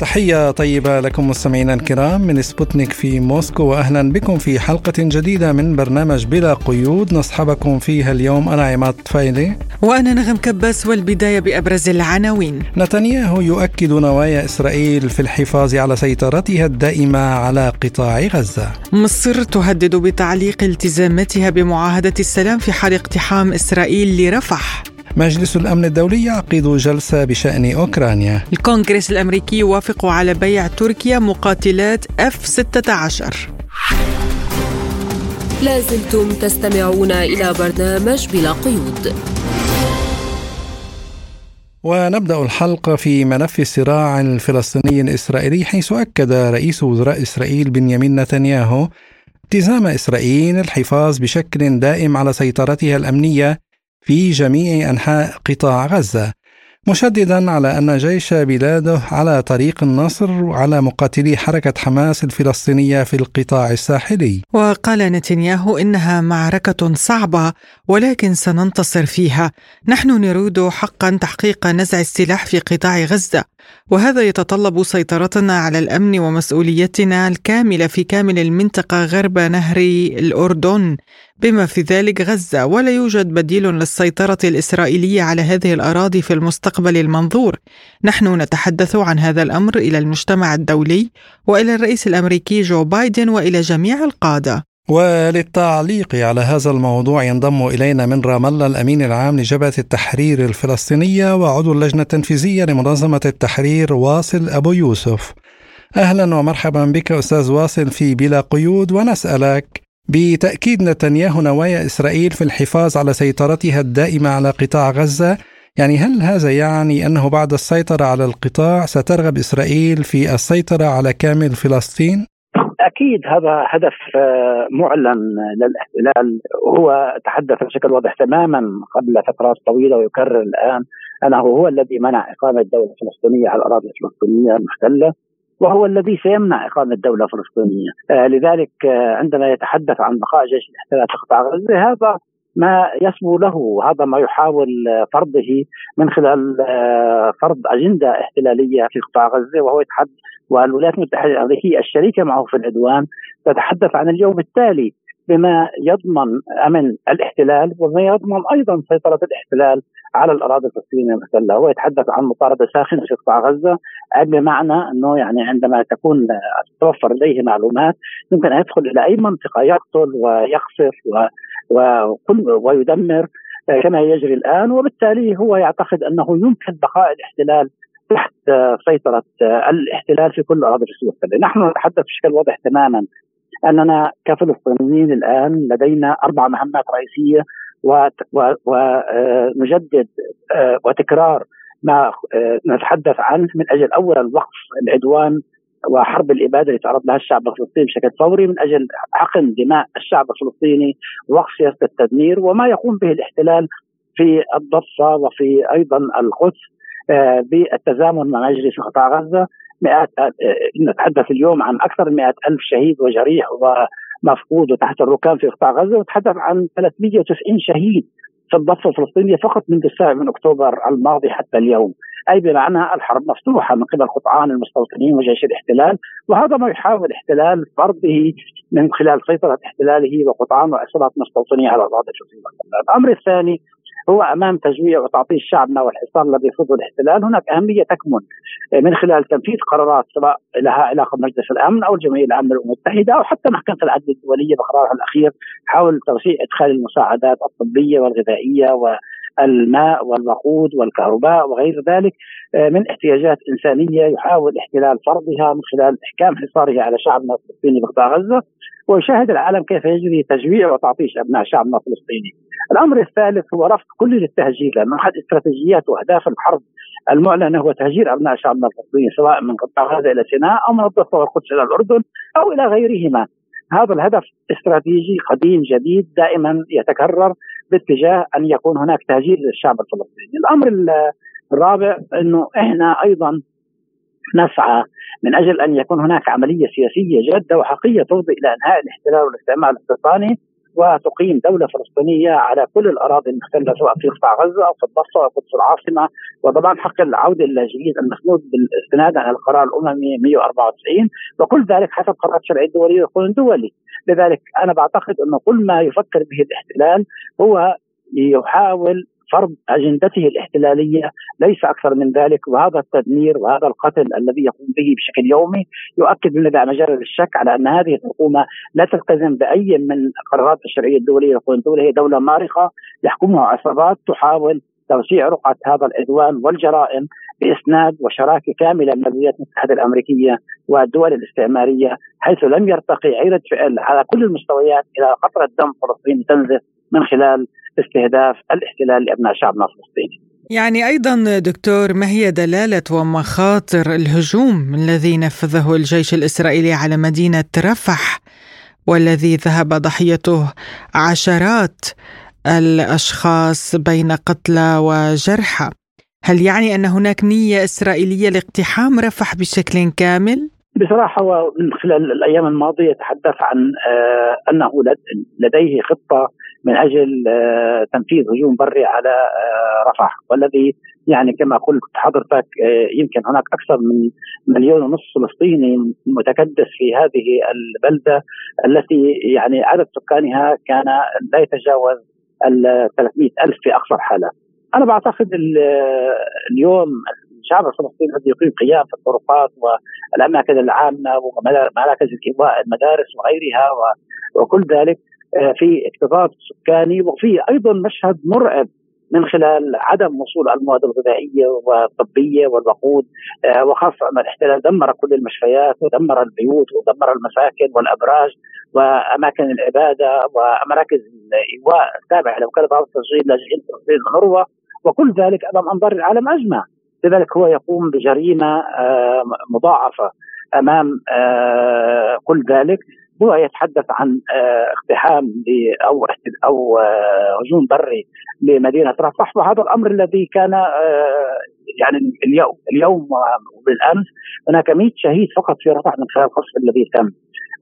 تحية طيبة لكم مستمعينا الكرام من سبوتنيك في موسكو وأهلا بكم في حلقة جديدة من برنامج بلا قيود. نصحبكم فيها اليوم أنا عماد طفيلي وأنا نغم كباس والبداية بأبرز العناوين. نتنياهو يؤكد نوايا إسرائيل في الحفاظ على سيطرتها الدائمة على قطاع غزة. مصر تهدد بتعليق التزاماتها بمعاهدة السلام في حال اقتحام إسرائيل لرفح. مجلس الأمن الدولي يعقد جلسة بشأن أوكرانيا. الكونغرس الأمريكي يوافق على بيع تركيا مقاتلات F-16. لازلتم تستمعون إلى برنامج بلا قيود. ونبدأ الحلقة في ملف الصراع الفلسطيني الإسرائيلي حيث أكد رئيس وزراء إسرائيل بنيامين نتنياهو التزام إسرائيل الحفاظ بشكل دائم على سيطرتها الأمنية في جميع أنحاء قطاع غزة مشددا على أن جيش بلاده على طريق النصر على مقاتلي حركة حماس الفلسطينية في القطاع الساحلي. وقال نتنياهو إنها معركة صعبة ولكن سننتصر فيها. نحن نريد حقا تحقيق نزع السلاح في قطاع غزة وهذا يتطلب سيطرتنا على الأمن ومسؤوليتنا الكاملة في كامل المنطقة غرب نهر الأردن. بما في ذلك غزة ولا يوجد بديل للسيطرة الإسرائيلية على هذه الأراضي في المستقبل المنظور. نحن نتحدث عن هذا الأمر إلى المجتمع الدولي وإلى الرئيس الأمريكي جو بايدن وإلى جميع القادة. وللتعليق على هذا الموضوع ينضم إلينا من رام الله الأمين العام لجبهة التحرير الفلسطينية وعضو اللجنة التنفيذية لمنظمة التحرير واصل أبو يوسف. أهلا ومرحبا بك أستاذ واصل في بلا قيود ونسألك بتأكيد نتنياهو نوايا إسرائيل في الحفاظ على سيطرتها الدائمة على قطاع غزة يعني هل هذا يعني أنه بعد السيطرة على القطاع سترغب إسرائيل في السيطرة على كامل فلسطين؟ أكيد هذا هدف آه، معلن للاحتلال. هو تحدث بشكل واضح تماما قبل فترات طويلة ويكرر الآن. انه هو الذي منع إقامة دولة فلسطينية على الأراضي الفلسطينية المحتلة وهو الذي سيمنع إقامة دولة فلسطينية، آه لذلك آه عندما يتحدث عن بقاء جيش الاحتلال في قطاع غزة هذا ما يسمو له هذا ما يحاول فرضه من خلال فرض أجندة احتلالية في قطاع غزة وهو يتحدث والولايات المتحدة الأمريكية الشريكة معه في العدوان تتحدث عن اليوم التالي بما يضمن أمن الاحتلال وما يضمن أيضا سيطرة الاحتلال على الأراضي الفلسطينية المحتله، هو يتحدث عن مطاردة ساخنة في قطاع غزة بمعنى أنه يعني عندما تكون تتوفر لديه معلومات يمكن أن يدخل إلى أي منطقة يقتل ويقصف وكل ويدمر كما يجري الآن وبالتالي هو يعتقد أنه يمكن بقاء الاحتلال تحت سيطرة الاحتلال في كل أراضي فلسطين، نحن نتحدث بشكل واضح تماما أننا كفلسطينيين الآن لدينا أربع مهمات رئيسية ونجدد آه، وتكرار ما آه، نتحدث عنه من أجل اولا وقف العدوان وحرب الإبادة اللي تعرض لها الشعب الفلسطيني بشكل فوري من أجل حقن دماء الشعب الفلسطيني ووقف سياسة التدمير وما يقوم به الاحتلال في الضفة وفي أيضا القدس. بالتزامن مع ما يجري في قطاع غزة مئات آه، نتحدث اليوم عن أكثر من مئة ألف شهيد وجريح ومفقود وتحت الركام في قطاع غزة ونتحدث عن 390 شهيد في الضفة الفلسطينية فقط منذ السابع من أكتوبر الماضي حتى اليوم، أي بمعنى الحرب مفتوحة من قبل قطعان المستوطنين وجيش الاحتلال، وهذا ما يحاول الاحتلال فرضه من خلال سيطرة احتلاله وقطعان وعصابات مستوطنين على الاراضي الفلسطينيه. الأمر الثاني هو أمام تجويع وتعطيل شعبنا والحصار الذي يفرضه الاحتلال. هناك أهمية تكمن من خلال تنفيذ قرارات سواء لها علاقة بمجلس الأمن أو الجمعيه العامه للامم المتحدة أو حتى محكمة العدل الدولية بقرارها الأخير حول توسيع إدخال المساعدات الطبية والغذائية والماء والوقود والكهرباء وغير ذلك آه، من احتياجات إنسانية يحاول احتلال فرضها من خلال إحكام حصاره على شعبنا الفلسطيني بقطاع غزة ويشاهد العالم كيف يجري تجويع وتعطيش أبناء شعبنا الفلسطيني. الأمر الثالث هو رفض كل التهجير لأنه أحد استراتيجيات وأهداف الحرب المعلنة هو تهجير أبناء شعبنا الفلسطيني سواء من قطاع غزة إلى سيناء أو من الضفة والقدس إلى الأردن أو إلى غيرهما. هذا الهدف استراتيجي قديم جديد دائما يتكرر باتجاه أن يكون هناك تهجير للشعب الفلسطيني. الأمر الرابع إنه إحنا أيضا نسعى من أجل أن يكون هناك عملية سياسية جادة وحقيقية تفضي إلى إنهاء الاحتلال والاستعمار الاستيطاني وتقيم دولة فلسطينية على كل الأراضي المحتلة سواء في قطاع غزة أو في الضفة أو قدس العاصمة. وضمان حق العودة اللاجئين المسنود بالاستناد على القرار الأممي 194 وكل ذلك حسب قرارات الشرعية الدولية والقانون الدولي لذلك أنا بعتقد أنه كل ما يفكر به الاحتلال هو يحاول فرض أجندته الاحتلالية ليس أكثر من ذلك وهذا التدمير وهذا القتل الذي يقوم به بشكل يومي يؤكد لنا لا مجال للشك على أن هذه الحكومة لا تلتزم بأي من قرارات الشرعية الدولية الدولي هي دولة مارقة يحكمها عصابات تحاول توسيع رقعة هذا العدوان والجرائم بإسناد وشراكة كاملة من الولايات المتحدة الأمريكية والدول الاستعمارية حيث لم يرتقي عيره فعل على كل المستويات إلى قطره دم فلسطين تنزف من خلال استهداف الاحتلال لأبناء شعبنا الفلسطيني. يعني أيضا دكتور ما هي دلالة ومخاطر الهجوم الذي نفذه الجيش الإسرائيلي على مدينة رفح والذي ذهب ضحيته عشرات الأشخاص بين قتلى وجرحى هل يعني أن هناك نية إسرائيلية لاقتحام رفح بشكل كامل بصراحة ومن خلال الأيام الماضية تحدث عن آه أنه لديه خطة من أجل آه تنفيذ هجوم بري على آه رفح. والذي يعني كما قلت حضرتك آه، يمكن هناك أكثر من مليون ونصف فلسطيني متكدس في هذه البلدة التي يعني عدد سكانها كان لا يتجاوز ال 300 ألف في أقصى الحالات أنا بعتقد اليوم الشعب الفلسطيني الذي يقيم قيام في الطرقات والأماكن العامة ومراكز الكباء المدارس وغيرها وكل ذلك. في اكتظاظ سكاني وفي أيضا مشهد مرعب من خلال عدم وصول المواد الغذائية والطبية والوقود آه، وخاصة ان الاحتلال دمر كل المشفيات ودمر البيوت ودمر المساكن والأبراج وأماكن العبادة ومراكز الإيواء التابعة لوكالة التشغيل لاجئين فلسطين ونروه وكل ذلك أمام أنظار العالم أجمع. لذلك هو يقوم بجريمة آه، مضاعفة أمام آه، كل ذلك. هو يتحدث عن آه، اقتحام أو أو هجوم بري لمدينة رفح. وهذا الأمر الذي كان يعني اليوم اليوم وبالأمس هناك 100 شهيد فقط في رفح من خلال القصف الذي تم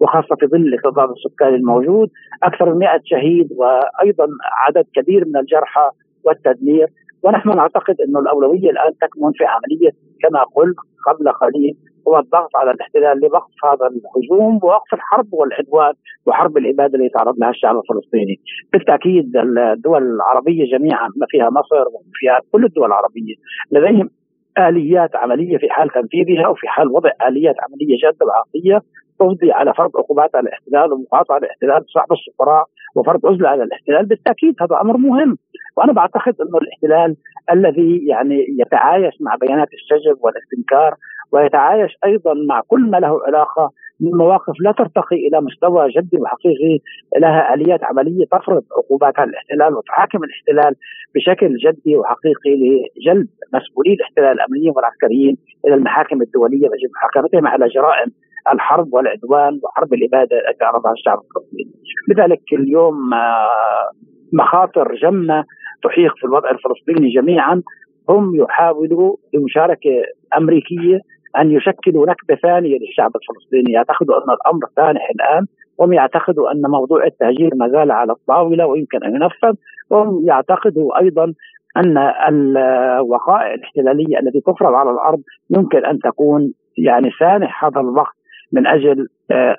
وخاصة في ظل الاكتظاظ السكاني الموجود. أكثر من 100 شهيد وأيضا عدد كبير من الجرحى والتدمير. ونحن نعتقد أنه الأولوية الآن تكمن في عملية كما قلت قبل قليل هو الضغط على الاحتلال لوقف هذا الهجوم ووقف الحرب والعدوان وحرب الإبادة اللي يتعرض لها الشعب الفلسطيني. بالتأكيد الدول العربية جميعا ما فيها مصر وفيها كل الدول العربية لديهم آليات عملية في حال تنفيذها وفي حال وضع آليات عملية جادة وعقليه تفضي على فرض عقوبات على الاحتلال ومقاطعة الاحتلال بصعب السفراء وفرض عزلة على الاحتلال بالتأكيد هذا أمر مهم وأنا بعتقد إنه الاحتلال الذي يعني يتعايش مع بيانات الشجب والاستنكار ويتعايش أيضا مع كل ما له علاقة من مواقف لا ترتقي إلى مستوى جدي وحقيقي لها آليات عملية تفرض عقوبات على الاحتلال وتحاكم الاحتلال بشكل جدي وحقيقي لجلب مسؤولي الاحتلال الأمنيين والعسكريين إلى المحاكم الدولية وجب محاكمتهم على جرائم الحرب والعدوان وحرب الإبادة التي عرضها الشعب الفلسطيني. لذلك اليوم آه، مخاطر جمة تحيق في الوضع الفلسطيني جميعا هم يحاولوا بمشاركه أمريكية أن يشكلوا نكبة ثانية للشعب الفلسطيني، يعتقدوا أن الأمر سانح الآن، وهم يعتقدوا أن موضوع التهجير ما زال على الطاولة ويمكن أن ينفذ، وهم يعتقدوا أيضا أن الوقائع الاحتلالية التي تفرض على الأرض يمكن أن تكون يعني سانح هذا الوقت من أجل آه،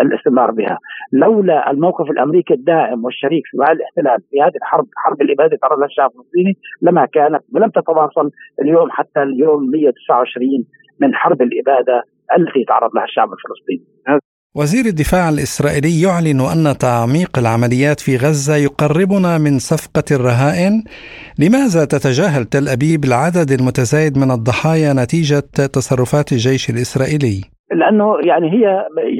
الاستمرار بها. لولا الموقف الأمريكي الدائم والشريك في مع الاحتلال في هذه الحرب حرب الإبادة تعرض لها الشعب الفلسطيني لما كانت ولم تتواصل اليوم حتى اليوم 129 من حرب الإبادة التي تعرض لها الشعب الفلسطيني وزير الدفاع الإسرائيلي يعلن أن تعميق العمليات في غزة يقربنا من صفقة الرهائن لماذا تتجاهل تل أبيب العدد المتزايد من الضحايا نتيجة تصرفات الجيش الإسرائيلي؟ لأنه يعني هي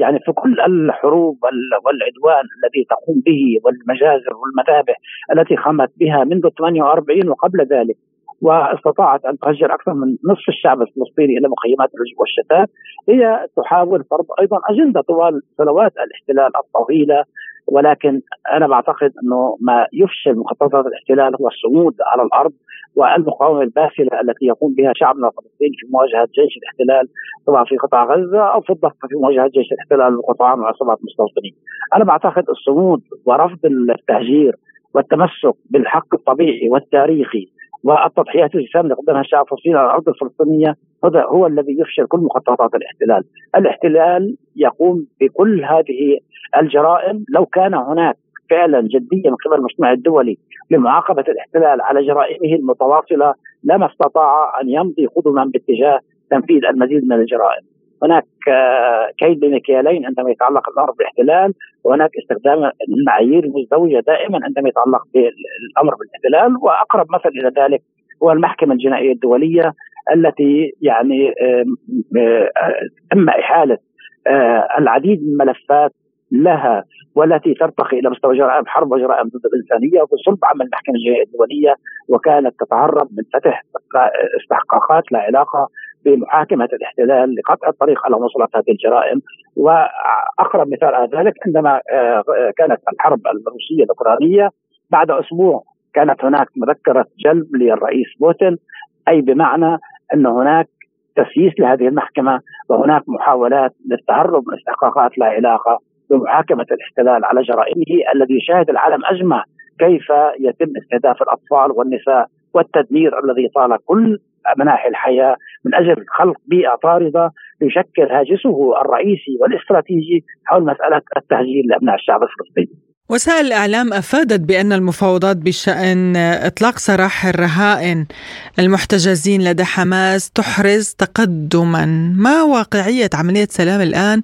يعني في كل الحروب والعدوان الذي تقوم به والمجازر والمذابح التي قامت بها منذ 48 وقبل ذلك واستطاعت أن تهجر أكثر من نصف الشعب الفلسطيني إلى مخيمات الرجل والشتات هي تحاول فرض أيضا أجندة طوال سنوات الاحتلال الطويلة ولكن أنا بعتقد إنه ما يفشل مخططات الاحتلال هو الصمود على الأرض والمقاومة الباسله التي يقوم بها شعبنا الفلسطيني في مواجهة جيش الاحتلال سواء في قطاع غزة أو في الضفة في مواجهة جيش الاحتلال القطاع وعصابات المستوطنين. أنا بعتقد الصمود ورفض التهجير والتمسك بالحق الطبيعي والتاريخي والتضحيات التي سام يقدمها الشعب الفلسطيني على الأرض الفلسطينية هذا هو الذي يفشل كل مخططات الاحتلال، الاحتلال يقوم بكل هذه الجرائم لو كان هناك فعلا جديه من قبل المجتمع الدولي لمعاقبة الاحتلال على جرائمه المتواصلة لما استطاع أن يمضي قدما باتجاه تنفيذ المزيد من الجرائم. هناك آه، كيد بمكيالين عندما يتعلق الأمر بالاحتلال وهناك استخدام المعايير المزدوجه دائما عندما يتعلق بالأمر بالاحتلال وأقرب مثل إلى ذلك هو المحكمة الجنائية الدولية التي يعني تم إحالة آه، العديد من الملفات لها والتي ترتقي إلى مستوى جرائم حرب وجرائم ضد الإنسانية وصلب عمل المحكمة الجنائية الدولية وكانت تتهرب من فتح استحقاقات لا علاقة بمحاكمة الاحتلال لقطع الطريق على مواصله هذه الجرائم. وأقرب مثال على ذلك عندما آه، كانت الحرب الروسية الأوكرانية بعد أسبوع كانت هناك مذكرة جلب للرئيس بوتين أي بمعنى أن هناك تسييس لهذه المحكمة وهناك محاولات للتهرب من استحقاقات لا علاقة بمحاكمة الاحتلال على جرائمه الذي يشاهد العالم أجمع كيف يتم استهداف الأطفال والنساء والتدمير الذي طال كل مناحي الحياة من أجل خلق بيئة طاردة يشكل هاجسه الرئيسي والاستراتيجي حول مسألة التهجير لأبناء الشعب الفلسطيني. وسائل الإعلام أفادت بأن المفاوضات بشأن إطلاق سراح الرهائن المحتجزين لدى حماس تحرز تقدما ما واقعية عملية سلام الآن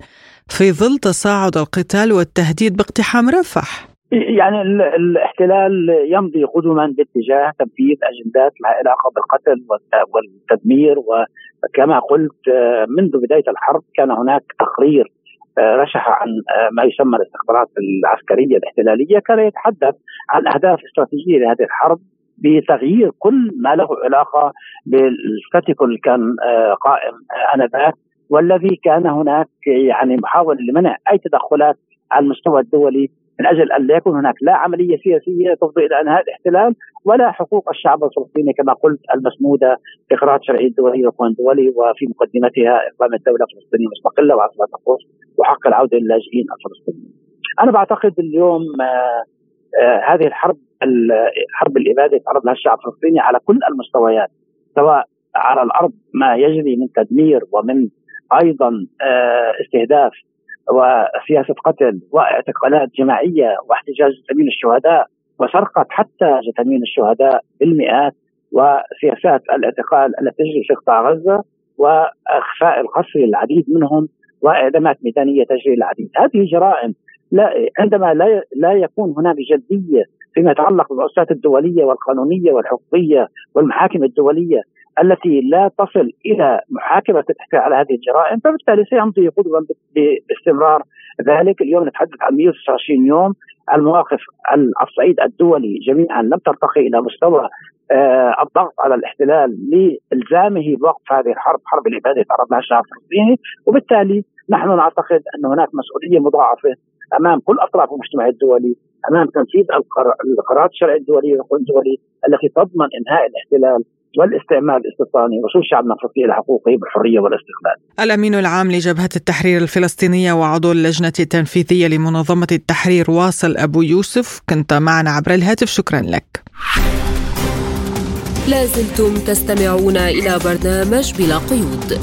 في ظل تصاعد القتال والتهديد باقتحام رفح يعني الاحتلال يمضي قدما باتجاه تنفيذ أجندات لها علاقة بالقتل والتدمير وكما قلت آه، منذ بداية الحرب كان هناك تقرير آه، رشح عن آه، ما يسمى الاستخبارات العسكرية الاحتلالية كان يتحدث عن أهداف استراتيجية لهذه الحرب بتغيير كل ما له علاقة بالستاتيكو اللي كان قائم آنذاك والذي كان هناك يعني محاولة لمنع أي تدخلات على المستوى الدولي من أجل أن لا يكون هناك لا عملية سياسية تفضي إلى انهاء الاحتلال ولا حقوق الشعب الفلسطيني كما قلت المسموده باقرارات الشرعيه الدولية والقانون الدولي وفي مقدمتها اقامه دوله فلسطينيه مستقله وعاصمه القدس وحق العودة للاجئين الفلسطينيين. أنا بعتقد اليوم آه آه هذه الحرب حرب الإبادة يتعرض لها الشعب الفلسطيني على كل المستويات سواء على الأرض ما يجري من تدمير ومن أيضا آه استهداف وسياسة قتل واعتقالات جماعية واحتجاج جثامين الشهداء وسرقة حتى جثامين الشهداء بالمئات وسياسات الاعتقال التي تجري في قطاع غزة وإخفاء القسري العديد منهم وإعدامات ميدانية تجري العديد، هذه جرائم لا عندما لا لا يكون هناك جديه فيما يتعلق بالمؤسسات الدولية والقانونية والحقوقية والمحاكم الدولية التي لا تصل إلى محاكمة الاحتلال على هذه الجرائم فبالتالي سيمضي قدما باستمرار ذلك. اليوم نتحدث عن 129 يوم. المواقف على الصعيد الدولي جميعا لم ترتقي إلى مستوى آه الضغط على الاحتلال لإلزامه بوقف هذه الحرب حرب الاباده يتعرض لها الشعب الفلسطيني. وبالتالي نحن نعتقد أن هناك مسؤولية مضاعفة أمام كل أطراف المجتمع الدولي أمام تنفيذ القرارات الشرعية الدولية والقانون الدولي التي تضمن إنهاء الاحتلال. والاستعمال الاستيطاني وصول شعبنا الفلسطيني إلى حقوقه بالحرية والاستقلال. الأمين العام لجبهة التحرير الفلسطينية وعضو اللجنة التنفيذية لمنظمة التحرير واصل أبو يوسف كنت معنا عبر الهاتف شكرا لك. لازلتم تستمعون إلى برنامج بلا قيود.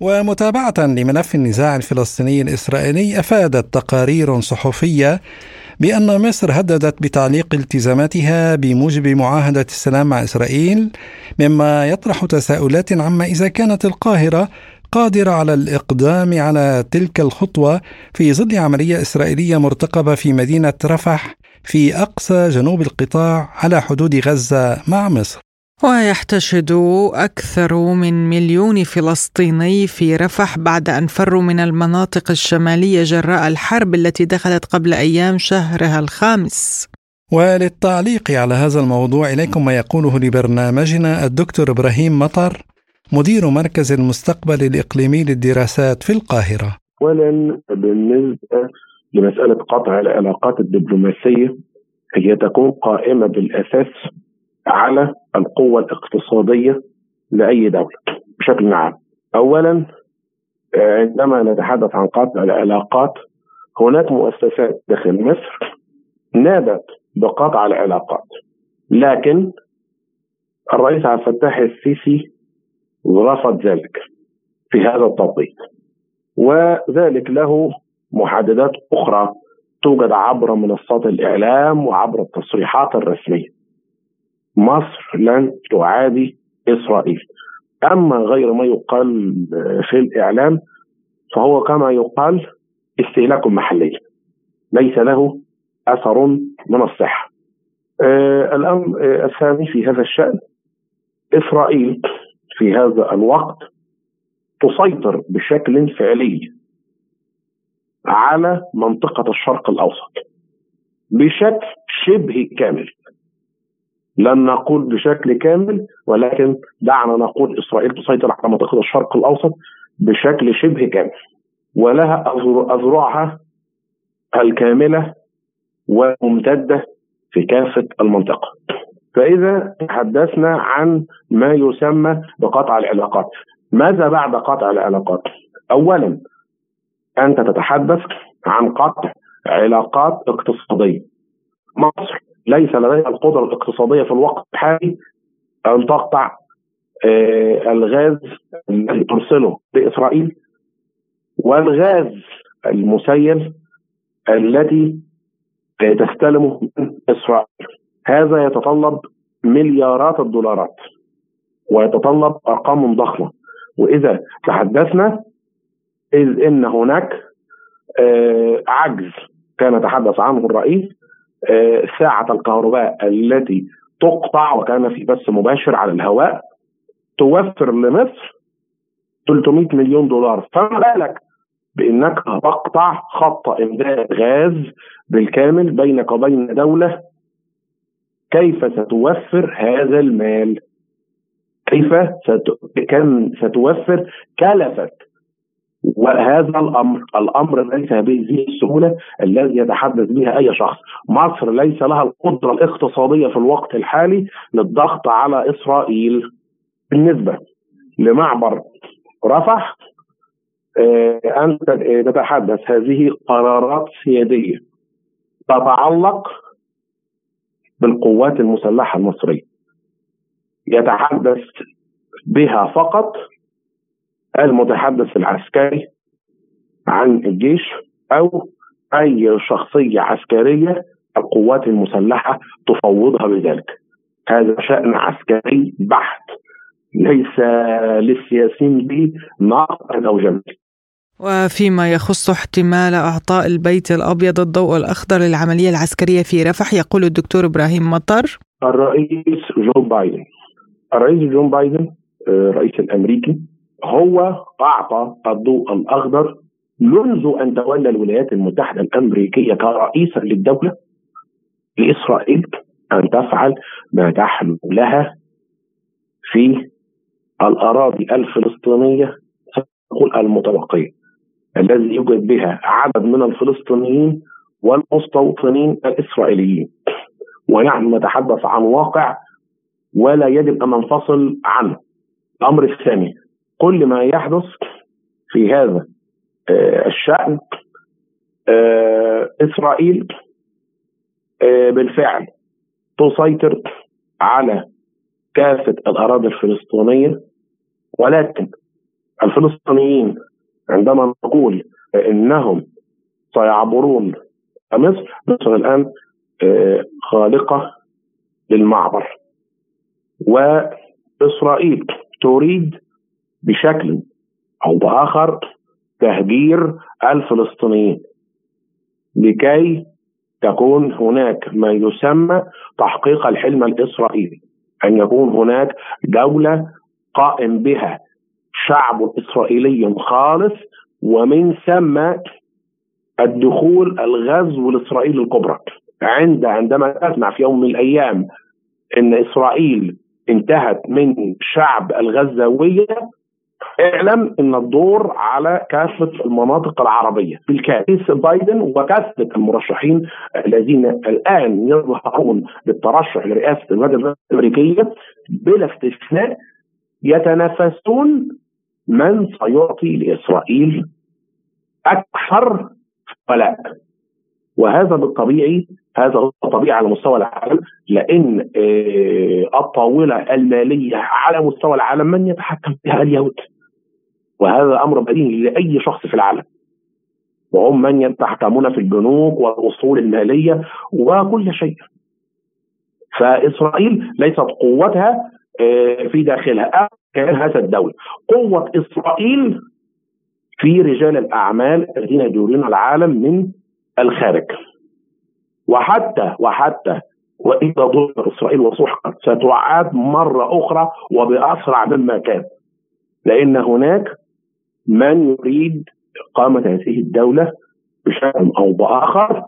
ومتابعة لملف النزاع الفلسطيني الإسرائيلي أفادت تقارير صحفية بأن مصر هددت بتعليق التزاماتها بموجب معاهدة السلام مع إسرائيل مما يطرح تساؤلات عما إذا كانت القاهرة قادرة على الإقدام على تلك الخطوة في ظل عملية إسرائيلية مرتقبة في مدينة رفح في أقصى جنوب القطاع على حدود غزة مع مصر. ويحتشد أكثر من مليون فلسطيني في رفح بعد أن فروا من المناطق الشمالية جراء الحرب التي دخلت قبل أيام شهرها الخامس. وللتعليق على هذا الموضوع إليكم ما يقوله لبرنامجنا الدكتور إبراهيم مطر مدير مركز المستقبل الإقليمي للدراسات في القاهرة. اولا بالنسبة لمسألة قطع العلاقات الدبلوماسية هي تكون قائمة بالأساس على القوة الاقتصادية لأي دولة بشكل عام. اولا عندما نتحدث عن قطع العلاقات هناك مؤسسات داخل مصر نادت بقطع العلاقات لكن الرئيس عبد الفتاح السيسي رفض ذلك في هذا التوقيت وذلك له محددات أخرى توجد عبر منصات الإعلام وعبر التصريحات الرسمية. مصر لن تعادي إسرائيل. أما غير ما يقال في الإعلام فهو كما يقال استهلاك محلي. ليس له أثر من الصحة. آه الأمر آه الثاني في هذا الشأن إسرائيل في هذا الوقت تسيطر بشكل فعلي على منطقة الشرق الأوسط بشكل شبه كامل لن نقول بشكل كامل ولكن دعنا نقول إسرائيل تسيطر على منطقة الشرق الأوسط بشكل شبه كامل. ولها أذرعها الكاملة وممتدة في كافة المنطقة. فإذا تحدثنا عن ما يسمى بقطع العلاقات. ماذا بعد قطع العلاقات؟ أولا أنت تتحدث عن قطع علاقات اقتصادية. مصر ليس لديها القدرة الاقتصادية في الوقت الحالي أن تقطع آه الغاز الذي ترسله لإسرائيل والغاز المسيل التي تستلمه من إسرائيل. هذا يتطلب مليارات الدولارات ويتطلب أرقام ضخمة. وإذا تحدثنا إذ إن هناك آه عجز. كان يتحدث عنه الرئيس ساعة الكهرباء التي تقطع وكان في بث مباشر على الهواء توفر لمصر 300 مليون دولار. فما بالك بأنك تقطع خط إمداد غاز بالكامل بينك وبين دولة؟ كيف ستوفر هذا المال؟ كيف ست... كم ستوفر كلفة وهذا الأمر الأمر ليس بهذه السهولة الذي يتحدث بها أي شخص، مصر ليس لها القدرة الاقتصادية في الوقت الحالي للضغط على إسرائيل. بالنسبة لمعبر رفح آه أنت تتحدث هذه قرارات سيادية تتعلق بالقوات المسلحة المصرية. يتحدث بها فقط المتحدث العسكري عن الجيش أو أي شخصية عسكرية القوات المسلحه تفوضها بذلك. هذا شأن عسكري بحت ليس للسياسيين به نقد أو جميل. وفيما يخص احتمال إعطاء البيت الأبيض الضوء الأخضر للعملية العسكرية في رفح يقول الدكتور إبراهيم مطر الرئيس جو بايدن الرئيس جون بايدن الرئيس الأمريكي هو أعطى الضوء الأخضر منذ أن تولى الولايات المتحدة الأمريكية كرئيسا للدولة لإسرائيل أن تفعل ما تحلم لها في الأراضي الفلسطينية نقول المتبقيه الذي يوجد بها عدد من الفلسطينيين والمستوطنين الإسرائيليين ونحن نتحدث عن واقع ولا يجب أن ننفصل عنه. الأمر الثاني كل ما يحدث في هذا آه الشأن آه إسرائيل آه بالفعل تسيطر على كافة الأراضي الفلسطينية. ولكن الفلسطينيين عندما نقول إنهم سيعبرون مصر مصر الآن خالقة للمعبر. وإسرائيل تريد بشكل أو بآخر تهجير الفلسطينيين لكي تكون هناك ما يسمى تحقيق الحلم الإسرائيلي أن يكون هناك دولة قائم بها شعب إسرائيلي خالص ومن ثم الدخول الغزو الاسرائيلي الكبرى. عند عندما تسمع في يوم من الأيام إن إسرائيل انتهت من شعب الغزاويه اعلم إن الدور على كافة المناطق العربية بالكأس بايدن وكافة المرشحين الذين الآن يظهرون للترشح لرئاسة الولايات الأمريكية بلا استثناء يتنافسون من سيعطي لإسرائيل أكثر ولاء وهذا بالطبيعي هذا هو الطبيعي على مستوى العالم لأن آه، الطاولة المالية على مستوى العالم من يتحكم فيها؟ اليهود. وهذا أمر بديهي لأي شخص في العالم. وهم من يتحكمون في البنوك والأصول المالية وكل شيء. فإسرائيل ليست قوتها آه، في داخلها كان هذا الدولة. قوة إسرائيل في رجال الأعمال الذين يدورون العالم من الخارج. وحتى وحتى وإذا ضرب إسرائيل وسحقت ستعاد مرة أخرى وبأسرع مما كان. لأن هناك من يريد إقامة هذه الدولة بشكل أو بآخر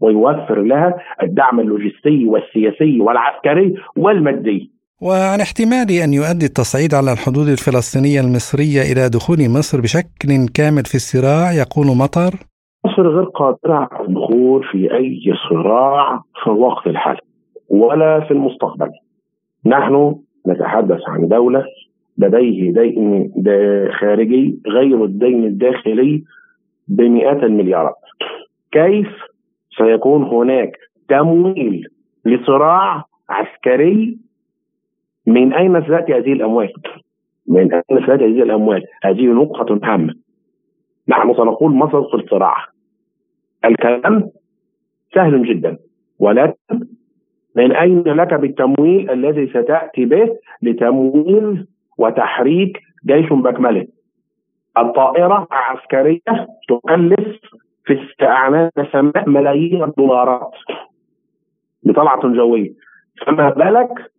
ويوفر لها الدعم اللوجستي والسياسي والعسكري والمادي. وعن احتمال أن يؤدي التصعيد على الحدود الفلسطينية المصرية إلى دخول مصر بشكل كامل في الصراع يقول مطر مصر غير قادرة على الدخول في أي صراع في الوقت الحالي ولا في المستقبل نحن نتحدث عن دولة لديه دين خارجي غير الدين الداخلي بمئات المليارات كيف سيكون هناك تمويل لصراع عسكري من أين ستأتي هذه الأموال؟ من أين ستأتي هذه الأموال؟ هذه نقطة هامة. نحن سنقول مصر في الصراع. الكلام سهل جدا. ولكن من أين لك بالتمويل الذي ستأتي به لتمويل وتحريك جيش باكمله؟ الطائرة العسكرية تكلف في استعمال السماء ملايين الدولارات بطلعة جوية. فما بالك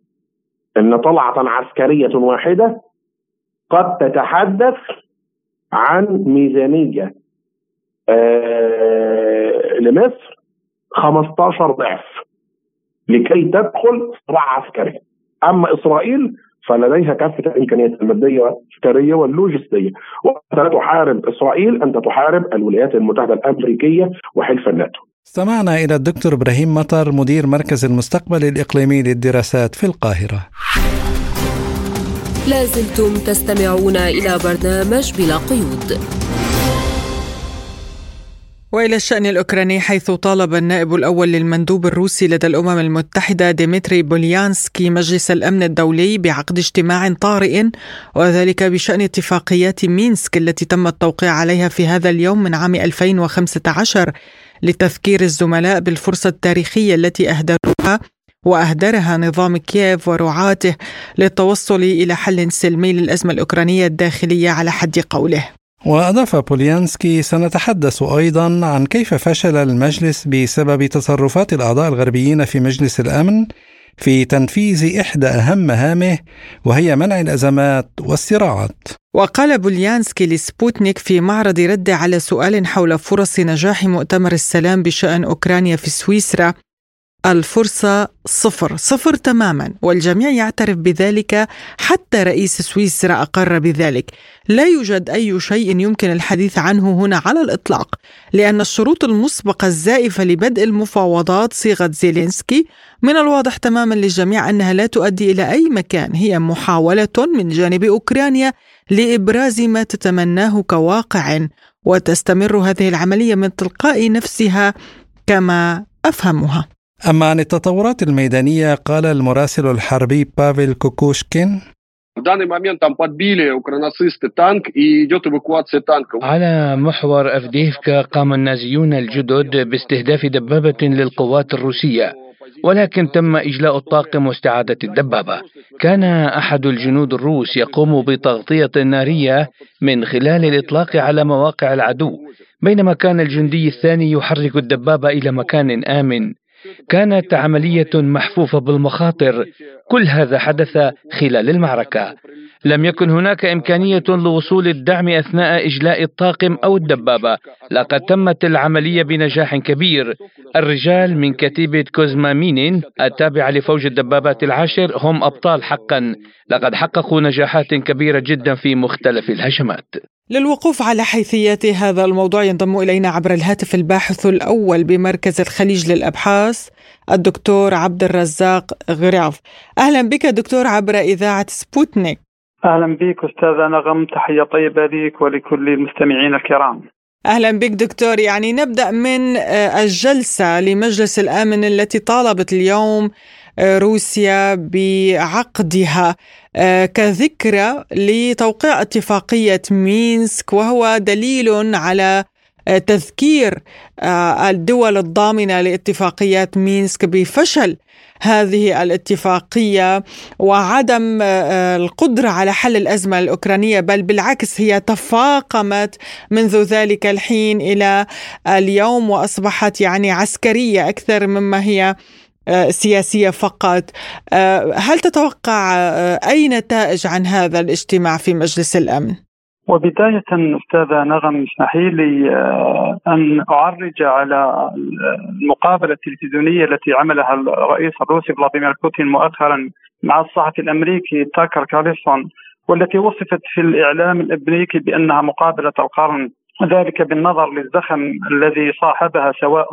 إن طلعة عسكرية واحدة قد تتحدث عن ميزانية؟ آه لمصر 15 ضعف. لكي تدخل صراع عسكري. أما إسرائيل فلديها كافة الامكانيات المادية والعسكرية واللوجستية. وانت لا تحارب إسرائيل انت تحارب الولايات المتحدة الأمريكية وحلف الناتو. استمعنا إلى الدكتور إبراهيم مطر مدير مركز المستقبل الإقليمي للدراسات في القاهرة. لازلتم تستمعون إلى برنامج بلا قيود. وإلى الشأن الأوكراني حيث طالب النائب الأول للمندوب الروسي لدى الأمم المتحدة ديمتري بوليانسكي مجلس الأمن الدولي بعقد اجتماع طارئ وذلك بشأن اتفاقيات مينسك التي تم التوقيع عليها في هذا اليوم من عام 2015 لتذكير الزملاء بالفرصة التاريخية التي أهدروها وأهدرها نظام كييف ورعاته للتوصل إلى حل سلمي للأزمة الأوكرانية الداخلية على حد قوله. وأضاف بوليانسكي سنتحدث أيضا عن كيف فشل المجلس بسبب تصرفات الأعضاء الغربيين في مجلس الأمن في تنفيذ إحدى أهم مهامه وهي منع الأزمات والصراعات. وقال بوليانسكي لسبوتنيك في معرض رد على سؤال حول فرص نجاح مؤتمر السلام بشأن أوكرانيا في سويسرا الفرصة صفر. صفر تماما. والجميع يعترف بذلك حتى رئيس سويسرا أقر بذلك. لا يوجد أي شيء يمكن الحديث عنه هنا على الإطلاق لأن الشروط المسبقة الزائفة لبدء المفاوضات صيغة زيلينسكي من الواضح تماما للجميع أنها لا تؤدي إلى أي مكان هي محاولة من جانب أوكرانيا لإبراز ما تتمناه كواقع وتستمر هذه العملية من تلقاء نفسها كما أفهمها. أما عن التطورات الميدانية قال المراسل الحربي بافيل كوكوشكين على محور أفديفكا قام النازيون الجدد باستهداف دبابة للقوات الروسية ولكن تم إجلاء الطاقم واستعادة الدبابة. كان أحد الجنود الروس يقوم بتغطية نارية من خلال الإطلاق على مواقع العدو بينما كان الجندي الثاني يحرك الدبابة إلى مكان آمن. كانت عملية محفوفة بالمخاطر. كل هذا حدث خلال المعركة. لم يكن هناك إمكانية لوصول الدعم أثناء إجلاء الطاقم أو الدبابة. لقد تمت العملية بنجاح كبير. الرجال من كتيبة كوزما مينين التابعة لفوج الدبابات العاشر هم أبطال حقا. لقد حققوا نجاحات كبيرة جدا في مختلف الهجمات. للوقوف على حيثيات هذا الموضوع ينضم إلينا عبر الهاتف الباحث الأول بمركز الخليج للأبحاث الدكتور عبد الرزاق غرياف. أهلا بك دكتور عبر إذاعة سبوتنيك. أهلا بك استاذه نغم تحيه طيبة لك ولكل المستمعين الكرام. أهلا بك دكتور. يعني نبدأ من آه، الجلسة لمجلس الأمن التي طالبت اليوم روسيا بعقدها. آه، كذكرى لتوقيع اتفاقية مينسك وهو دليل على تذكير الدول الضامنة لاتفاقيات مينسك بفشل هذه الاتفاقية وعدم آه، القدرة على حل الأزمة الأوكرانية بل بالعكس هي تفاقمت منذ ذلك الحين إلى اليوم وأصبحت يعني عسكرية أكثر مما هي آه، سياسية فقط. آه، هل تتوقع أي نتائج عن هذا الاجتماع في مجلس الأمن؟ وبداية أستاذة نغم اسمحي لي آه، أن أعرج على المقابلة التلفزيونية التي عملها الرئيس الروسي فلاديمير بوتين مؤخرا مع الصحفي الأمريكي تاكر كارلسون والتي وصفت في الإعلام الأمريكي بأنها مقابلة القرن ذلك بالنظر للزخم الذي صاحبها سواء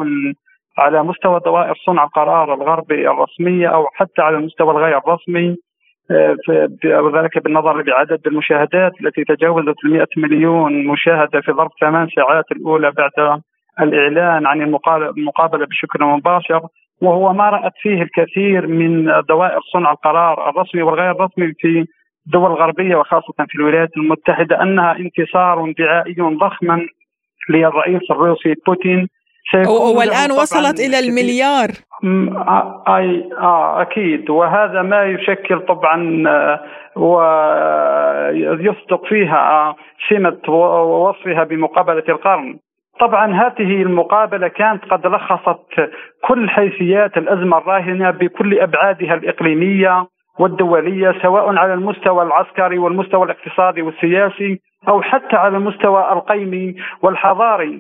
على مستوى دوائر صنع القرار الغربي الرسمية أو حتى على المستوى الغير رسمي وذلك بالنظر بعدد المشاهدات التي تجاوزت ال 100 مليون مشاهدة في ظرف ثمان ساعات الأولى بعد الإعلان عن المقابلة بشكل مباشر. وهو ما رأت فيه الكثير من دوائر صنع القرار الرسمي والغير الرسمي في الدول الغربية وخاصة في الولايات المتحدة أنها انتصار دعائي ضخما للرئيس الروسي بوتين. والان وصلت إلى المليار. آي آه أكيد. وهذا ما يشكل طبعا آه، ويصدق فيها آه، سمة وصفها بمقابلة القرن. طبعا هذه المقابلة كانت قد لخصت كل حيثيات الأزمة الراهنة بكل أبعادها الإقليمية والدولية سواء على المستوى العسكري والمستوى الاقتصادي والسياسي أو حتى على المستوى القيمي والحضاري.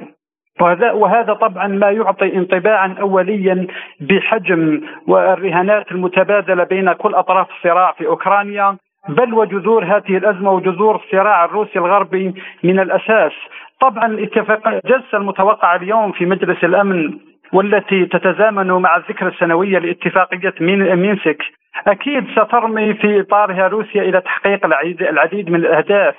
وهذا طبعا ما يعطي انطباعا اوليا بحجم والرهانات المتبادلة بين كل أطراف الصراع في أوكرانيا بل وجذور هذه الأزمة وجذور الصراع الروسي الغربي من الأساس. طبعا الاتفاق الجلسة المتوقعة اليوم في مجلس الأمن والتي تتزامن مع الذكرى السنوية لاتفاقية مينسك أكيد سترمي في إطارها روسيا إلى تحقيق العديد من الأهداف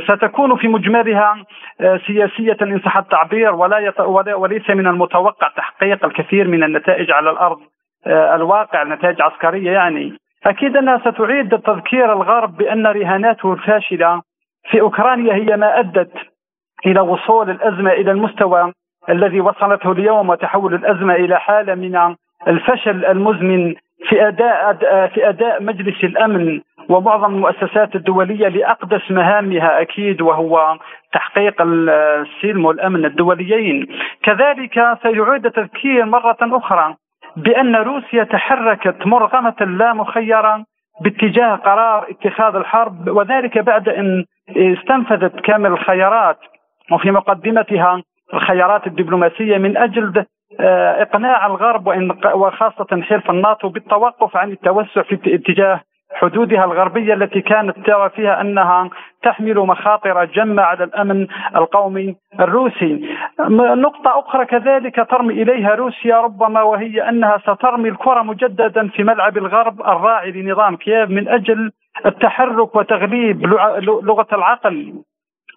ستكون في مجملها آه، سياسية ان صح التعبير ولا, يت... وليس من المتوقع تحقيق الكثير من النتائج على الأرض آه، الواقع نتائج عسكرية يعني. أكيد أنها ستعيد تذكير الغرب بأن رهاناته الفاشلة في أوكرانيا هي ما أدت إلى وصول الأزمة إلى المستوى الذي وصلته اليوم وتحول الأزمة إلى حالة من الفشل المزمن في اداء في أداء مجلس الأمن ومعظم المؤسسات الدولية لأقدس مهامها أكيد وهو تحقيق السلم والأمن الدوليين. كذلك سيعيد تذكير مرة أخرى بأن روسيا تحركت مرغمة لا مخيرة باتجاه قرار اتخاذ الحرب وذلك بعد أن استنفذت كامل الخيارات وفي مقدمتها الخيارات الدبلوماسية من أجل آه، إقناع الغرب وخاصة حلف الناتو بالتوقف عن التوسع في اتجاه حدودها الغربية التي كانت ترى فيها أنها تحمل مخاطر جمه على الأمن القومي الروسي. نقطة أخرى كذلك ترمي إليها روسيا ربما وهي أنها سترمي الكرة مجددا في ملعب الغرب الراعي لنظام كييف من أجل التحرك وتغليب لغة العقل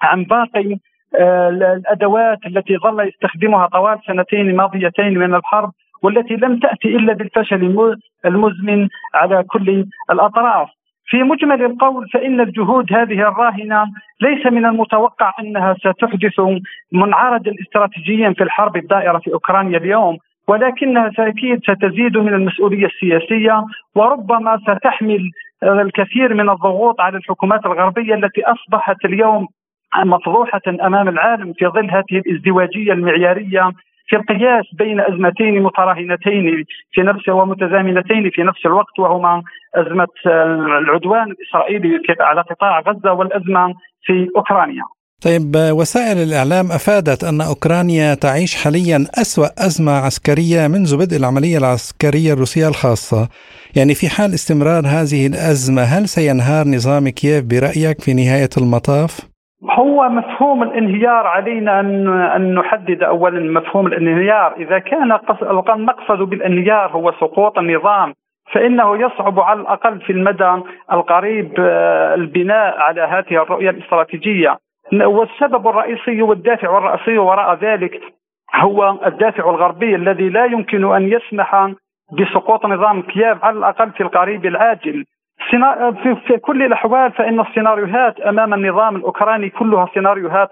عن باقي آه، الأدوات التي ظل يستخدمها طوال سنتين ماضيتين من الحرب والتي لم تأتي إلا بالفشل المزمن على كل الأطراف. في مجمل القول فإن الجهود هذه الراهنة ليس من المتوقع أنها ستحدث منعرجا استراتيجيا في الحرب الدائرة في أوكرانيا اليوم ولكنها أكيد ستزيد من المسؤولية السياسية وربما ستحمل الكثير من الضغوط على الحكومات الغربية التي أصبحت اليوم مفضوحة أمام العالم في ظل هذه الازدواجية المعيارية في القياس بين أزمتين متراهنتين في نفس ومتزامنتين في نفس الوقت وهما أزمة العدوان الإسرائيلي على قطاع غزة والأزمة في أوكرانيا. طيب وسائل الإعلام أفادت أن أوكرانيا تعيش حاليا أسوأ أزمة عسكرية منذ بدء العملية العسكرية الروسية الخاصة يعني في حال استمرار هذه الأزمة هل سينهار نظام كييف برأيك في نهاية المطاف؟ هو مفهوم الانهيار علينا ان أن نحدد اولا مفهوم الانهيار، إذا كان المقصد بالانهيار هو سقوط النظام فإنه يصعب على الأقل في المدى القريب آه، البناء على هذه الرؤية الاستراتيجية، والسبب الرئيسي والدافع الرئيسي وراء ذلك هو الدافع الغربي الذي لا يمكن أن يسمح بسقوط نظام كييف على الأقل في القريب العاجل. في, في كل الأحوال فإن السيناريوهات أمام النظام الأوكراني كلها سيناريوهات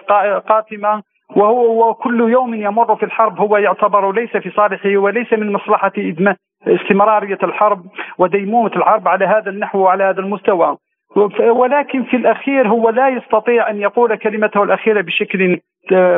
قاتمة وهو وكل يوم يمر في الحرب هو يعتبر ليس في صالحه وليس من مصلحة استمرارية الحرب وديمومة الحرب على هذا النحو وعلى هذا المستوى. ولكن في الأخير هو لا يستطيع أن يقول كلمته الأخيرة بشكل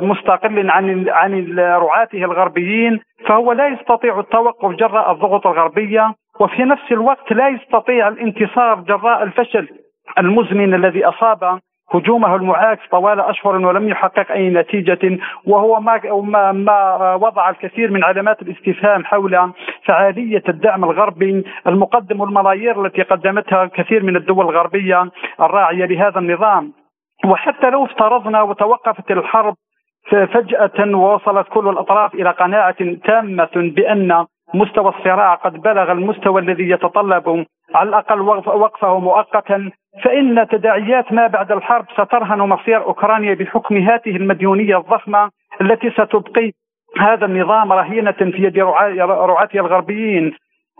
مستقل عن عن رعاته الغربيين فهو لا يستطيع التوقف جراء الضغوط الغربية. وفي نفس الوقت لا يستطيع الانتصار جراء الفشل المزمن الذي أصاب هجومه المعاكس طوال أشهر ولم يحقق أي نتيجة وهو ما ما وضع الكثير من علامات الاستفهام حول فعالية الدعم الغربي المقدم والملايير التي قدمتها الكثير من الدول الغربية الراعية لهذا النظام. وحتى لو افترضنا وتوقفت الحرب فجأة ووصلت كل الأطراف إلى قناعة تامة بأن مستوى الصراع قد بلغ المستوى الذي يتطلب على الأقل وقفه مؤقتا فإن تداعيات ما بعد الحرب سترهن مصير أوكرانيا بحكم هذه المديونية الضخمة التي ستبقي هذا النظام رهينة في يد رعاتها الغربيين.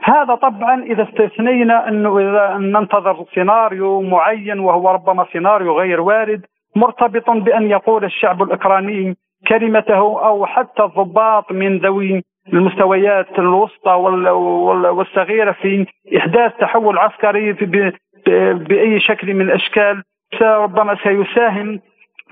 هذا طبعا إذا استثنينا أنه إذا ننتظر سيناريو معين وهو ربما سيناريو غير وارد مرتبط بأن يقول الشعب الأوكراني كلمته أو حتى الضباط من ذوي المستويات الوسطى والصغيرة في إحداث تحول عسكري بأي شكل من الأشكال ربما سيساهم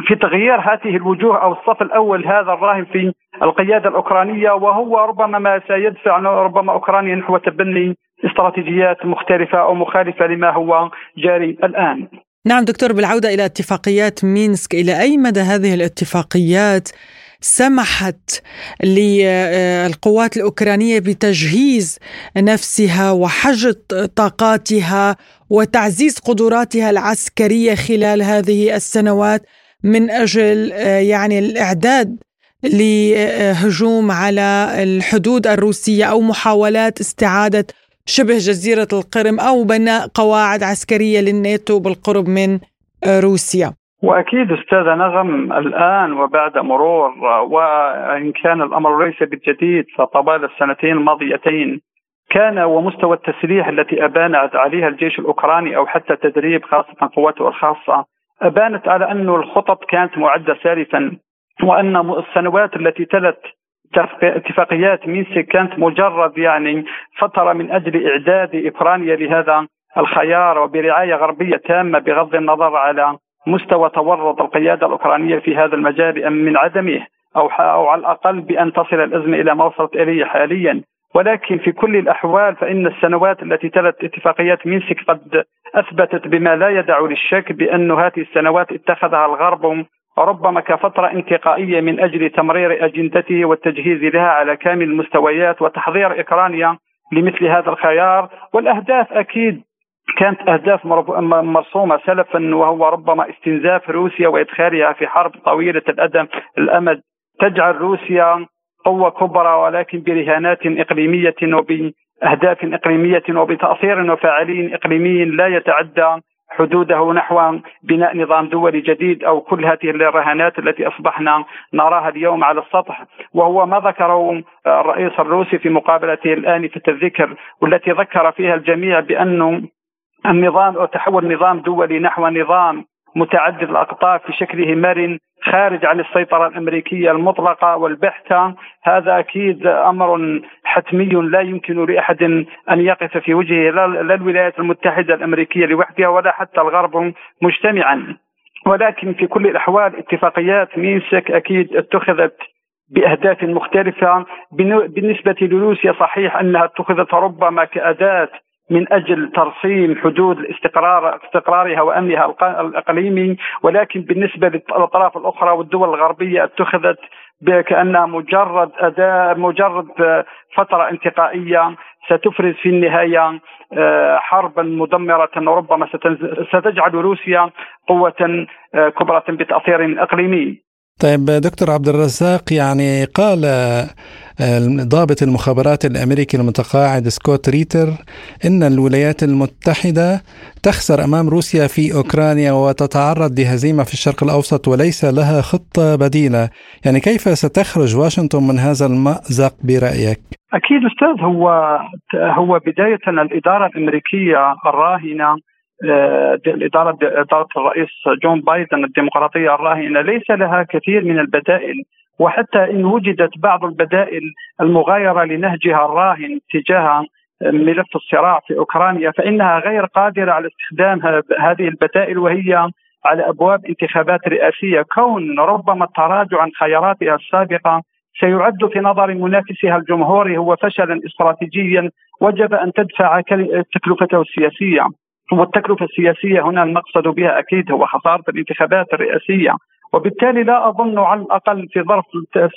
في تغيير هذه الوجوه أو الصف الأول هذا الراهن في القيادة الأوكرانية وهو ربما ما سيدفع ربما أوكرانيا نحو تبني استراتيجيات مختلفة أو مخالفة لما هو جاري الآن. نعم دكتور بالعودة إلى اتفاقيات مينسك إلى أي مدى هذه الاتفاقيات سمحت للقوات الأوكرانية بتجهيز نفسها وحشد طاقاتها وتعزيز قدراتها العسكرية خلال هذه السنوات من أجل يعني الإعداد لهجوم على الحدود الروسية أو محاولات استعادة شبه جزيرة القرم أو بناء قواعد عسكرية للناتو بالقرب من روسيا. وأكيد أستاذة نغم الآن وبعد مرور وإن كان الأمر ليس بالجديد فطوال السنتين الماضيتين كان ومستوى التسليح التي أبانت عليها الجيش الأوكراني أو حتى تدريب خاصة قواته الخاصة أبانت على أن الخطط كانت معدة سالفا وأن السنوات التي تلت اتفاقيات مينسك كانت مجرد يعني فترة من أجل إعداد اوكرانيا لهذا الخيار وبرعاية غربية تامة بغض النظر على مستوى تورط القيادة الأوكرانية في هذا المجال من عدمه؟ أو أو على الأقل بأن تصل الأزمة إلى ما وصلت اليه حاليا. ولكن في كل الأحوال فإن السنوات التي تلت اتفاقيات مينسك قد أثبتت بما لا يدع للشك بأن هذه السنوات اتخذها الغرب ربما كفترة انتقائية من أجل تمرير أجندته والتجهيز لها على كامل المستويات وتحضير اوكرانيا لمثل هذا الخيار. والأهداف أكيد كانت أهداف مرسومة سلفا وهو ربما استنزاف روسيا وإدخالها في حرب طويلة الأدم. الأمد تجعل روسيا قوة كبرى ولكن برهانات إقليمية وبأهداف إقليمية وبتأثير وفاعلين إقليمي لا يتعدى حدوده نحو بناء نظام دولي جديد أو كل هذه الرهانات التي أصبحنا نراها اليوم على السطح. وهو ما ذكره الرئيس الروسي في مقابلته الانفه الذكر والتي ذكر فيها الجميع بأنه النظام أو تحول نظام دولي نحو نظام متعدد الاقطاب في شكله مرن خارج عن السيطرة الأمريكية المطلقة والبحته هذا أكيد أمر حتمي لا يمكن لأحد أن يقف في وجهه لا الولايات المتحدة الأمريكية لوحدها ولا حتى الغرب مجتمعا. ولكن في كل الأحوال اتفاقيات مينسك أكيد اتخذت بأهداف مختلفة. بالنسبة لروسيا صحيح أنها اتخذت ربما كأداة من أجل ترسيم حدود الاستقرار استقرارها وأمنها الإقليمي ولكن بالنسبة للاطراف الأخرى والدول الغربية اتخذت كانها مجرد اداه مجرد فترة انتقائية ستفرز في النهاية آه، حربا مدمرة ربما ستجعل روسيا قوة آه، كبرى بتأثير إقليمي. طيب دكتور عبد الرزاق يعني قال ضابط المخابرات الأمريكي المتقاعد سكوت ريتر إن الولايات المتحدة تخسر أمام روسيا في أوكرانيا وتتعرض لهزيمة في الشرق الأوسط وليس لها خطة بديلة، يعني كيف ستخرج واشنطن من هذا المأزق برأيك؟ أكيد أستاذ هو هو بداية الإدارة الأمريكية الراهنة آه، الإدارة إدارة الرئيس جون بايدن الديمقراطية الراهنة ليس لها كثير من البدائل وحتى إن وجدت بعض البدائل المغايرة لنهجها الراهن تجاه ملف الصراع في أوكرانيا فإنها غير قادرة على استخدام هذه البدائل وهي على أبواب انتخابات رئاسية. كون ربما التراجع عن خياراتها السابقة سيعد في نظر منافسها الجمهوري هو فشلا استراتيجيا وجب أن تدفع تكلفته السياسية. والتكلفة السياسية هنا المقصد بها أكيد هو خسارة الانتخابات الرئاسية. وبالتالي لا أظن على الأقل في ظرف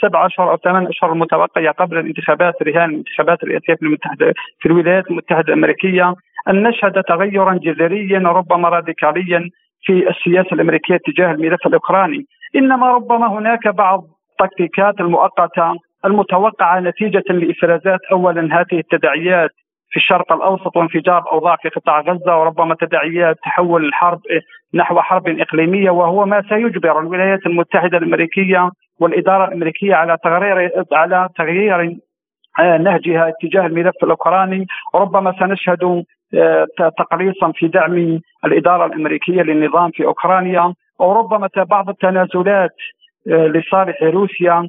سبع أشهر أو ثمان أشهر المتبقية قبل الانتخابات رهان الانتخابات الرئاسية في المتحدة في الولايات المتحدة الأمريكية أن نشهد تغيرا جذريا ربما راديكاليا في السياسة الأمريكية تجاه الملف الأوكراني، إنما ربما هناك بعض التكتيكات المؤقتة المتوقعة نتيجة لإفرازات اولا هذه التداعيات في الشرق الأوسط وانفجار الاوضاع في قطاع غزة وربما تداعيات تحول الحرب نحو حرب إقليمية وهو ما سيجبر الولايات المتحدة الأمريكية والإدارة الأمريكية على تغيير على تغيير آه، نهجها اتجاه الملف الأوكراني. وربما سنشهد آه، تقليصا في دعم الإدارة الأمريكية للنظام في أوكرانيا. وربما بعض التنازلات آه، لصالح روسيا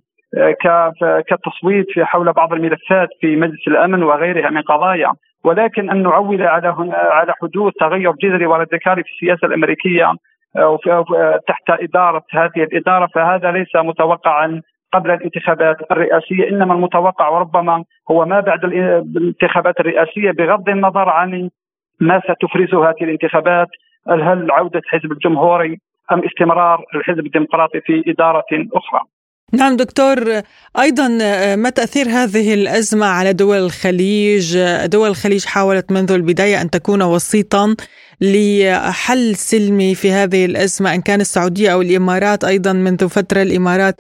كالتصويت حول بعض الملفات في مجلس الأمن وغيرها من قضايا. ولكن أن نعول على على حدوث تغير جذري وراديكالي في السياسة الأمريكية تحت إدارة هذه الإدارة فهذا ليس متوقعا قبل الانتخابات الرئاسية إنما المتوقع وربما هو ما بعد الانتخابات الرئاسية بغض النظر عن ما ستفرزه هذه الانتخابات هل عودة حزب الجمهوري أم استمرار الحزب الديمقراطي في إدارة أخرى. نعم دكتور أيضا ما تأثير هذه الأزمة على دول الخليج؟ دول الخليج حاولت منذ البداية أن تكون وسيطا لحل سلمي في هذه الأزمة إن كان السعودية أو الإمارات أيضا منذ فترة الإمارات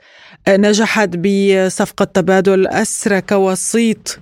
نجحت بصفقة تبادل اسرى كوسيط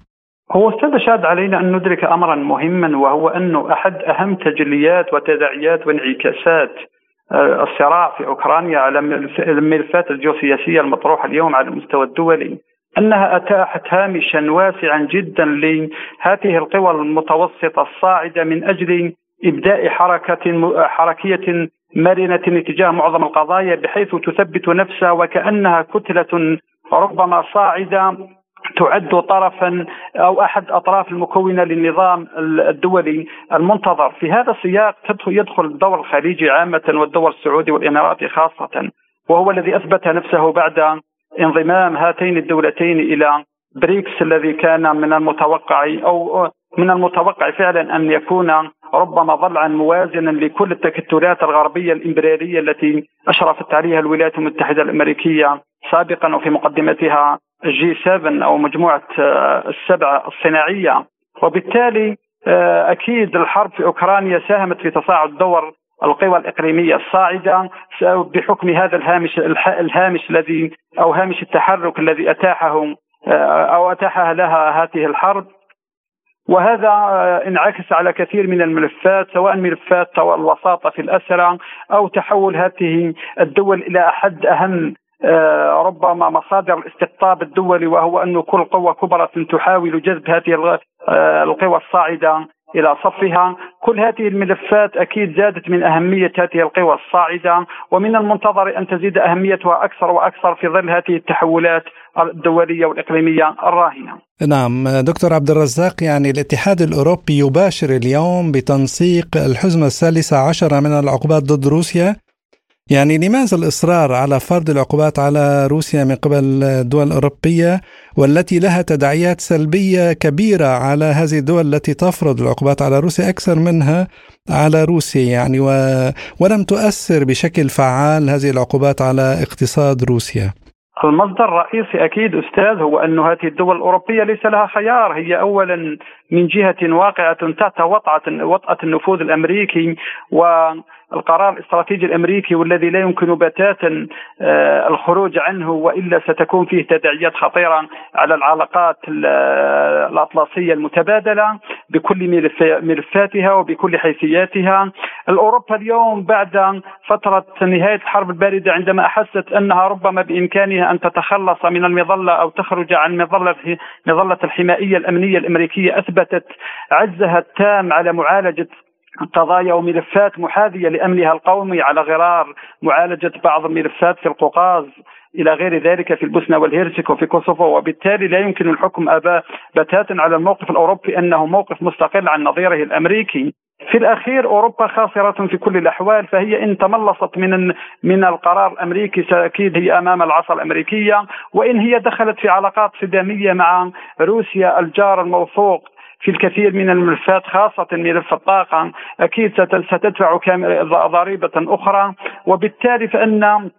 هو أستاذ شاد علينا أن ندرك امرا مهما وهو انه أحد أهم تجليات وتداعيات وانعكاسات آه، الصراع في أوكرانيا على الملفات الجيوسياسية المطروحة اليوم على المستوى الدولي أنها أتاحت هامشا واسعا جدا لهذه القوى المتوسطة الصاعدة من أجل إبداء حركة حركية مرنة اتجاه معظم القضايا بحيث تثبت نفسها وكأنها كتلة ربما صاعدة تعد طرفا أو أحد أطراف المكونة للنظام الدولي المنتظر، في هذا السياق يدخل الدور الخليجي عامة والدور السعودي والاماراتي خاصة، وهو الذي أثبت نفسه بعد انضمام هاتين الدولتين إلى بريكس الذي كان من المتوقع أو من المتوقع فعلا أن يكون ربما ضلعا موازنا لكل التكتلات الغربية الامبرياليه التي أشرفت عليها الولايات المتحدة الأمريكية سابقا وفي مقدمتها جي 7 أو مجموعة آه، السبعة الصناعية. وبالتالي آه، أكيد الحرب في أوكرانيا ساهمت في تصاعد دور القوى الإقليمية الصاعدة بحكم هذا الهامش الهامش الذي أو هامش التحرك الذي أتاحه آه، أو اتاحها لها هذه الحرب. وهذا انعكس على كثير من الملفات سواء ملفات الوساطة في الأسرى أو تحول هذه الدول إلى أحد أهم آه، ربما مصادر الاستقطاب الدولي وهو أن كل قوة كبرى تحاول جذب هذه آه، القوى الصاعدة إلى صفها، كل هذه الملفات أكيد زادت من أهمية هذه القوى الصاعدة ومن المنتظر أن تزيد أهميتها أكثر وأكثر في ظل هذه التحولات الدولية والإقليمية الراهنة. نعم دكتور عبد الرزاق يعني الاتحاد الأوروبي يباشر اليوم بتنسيق الحزمة الثالثة عشره من العقوبات ضد روسيا يعني لماذا الإصرار على فرض العقوبات على روسيا من قبل الدول الأوروبية والتي لها تداعيات سلبية كبيرة على هذه الدول التي تفرض العقوبات على روسيا أكثر منها على روسيا يعني و... ولم تؤثر بشكل فعال هذه العقوبات على اقتصاد روسيا؟ المصدر الرئيسي أكيد أستاذ هو أن هذه الدول الأوروبية ليس لها خيار هي اولا من جهة واقعة تحت وطأة النفوذ الأمريكي و القرار الاستراتيجي الأمريكي والذي لا يمكن بتاتا آه، الخروج عنه وإلا ستكون فيه تداعيات خطيرة على العلاقات الأطلسية المتبادلة بكل ملفاتها وبكل حيثياتها. اوروبا اليوم بعد فترة نهاية الحرب الباردة عندما أحست أنها ربما بإمكانها أن تتخلص من المظلة أو تخرج عن مظلة مظلة الحمائيه الأمنية الأمريكية أثبتت عجزها التام على معالجة قضايا وملفات محاذية لأمنها القومي على غرار معالجة بعض الملفات في القوقاز. إلى غير ذلك في البوسنة والهيرسك وفي كوسوفو. وبالتالي لا يمكن الحكم أبدا بتاتا على الموقف الأوروبي أنه موقف مستقل عن نظيره الأمريكي. في الأخير أوروبا خاسرة في كل الأحوال فهي إن تملصت من من القرار الأمريكي أكيد هي أمام العصا الأمريكية. وإن هي دخلت في علاقات صدامية مع روسيا الجار الموثوق في الكثير من الملفات خاصة ملف الطاقة أكيد ستدفع ضريبة أخرى. وبالتالي فإن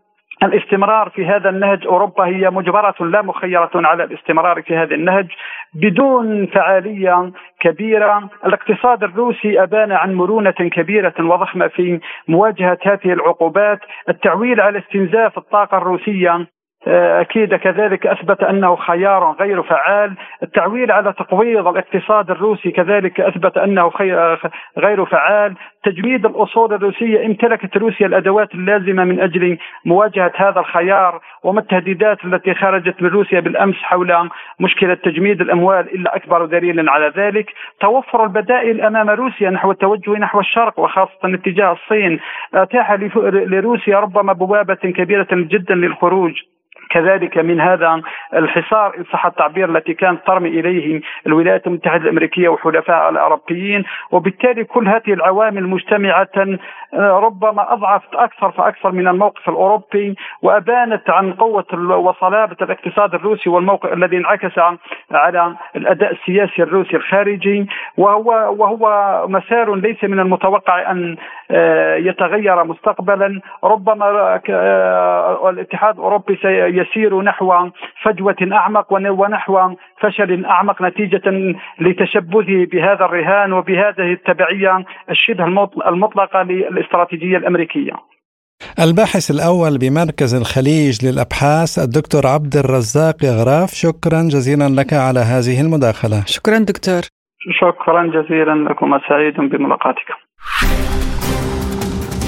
الاستمرار في هذا النهج أوروبا هي مجبرة لا مخيرة على الاستمرار في هذا النهج بدون فعالية كبيرة، الاقتصاد الروسي أبان عن مرونة كبيرة وضخمة في مواجهة هذه العقوبات، التعويل على استنزاف الطاقة الروسية أكيد كذلك أثبت أنه خيار غير فعال، التعويل على تقويض الاقتصاد الروسي كذلك أثبت أنه غير فعال، تجميد الأصول الروسية امتلكت روسيا الأدوات اللازمة من أجل مواجهة هذا الخيار وما التهديدات التي خرجت من روسيا بالأمس حول مشكلة تجميد الأموال إلا أكبر دليل على ذلك، توفر البدائل أمام روسيا نحو التوجه نحو الشرق وخاصة اتجاه الصين. أتاح لروسيا ربما بوابة كبيرة جدا للخروج. كذلك من هذا الحصار إن صح التعبير التي كانت ترمي إليه الولايات المتحدة الأمريكية وحلفائها الاوروبيين وبالتالي كل هذه العوامل مجتمعة ربما أضعفت أكثر فأكثر من الموقف الأوروبي وأبانت عن قوة وصلابة الاقتصاد الروسي والموقف الذي انعكس على الأداء السياسي الروسي الخارجي. وهو وهو مسار ليس من المتوقع أن آه، يتغير مستقبلا. ربما آه، الاتحاد الأوروبي يسير نحو فجوة أعمق ونحو فشل أعمق نتيجة لتشبثه بهذا الرهان وبهذه التبعية الشبه المطلقة للاستراتيجيه الأمريكية. الباحث الأول بمركز الخليج للأبحاث الدكتور عبد الرزاق غراف شكرا جزيلا لك على هذه المداخلة. شكرا دكتور. شكرا جزيلا لكم سعيد بملاقاتكم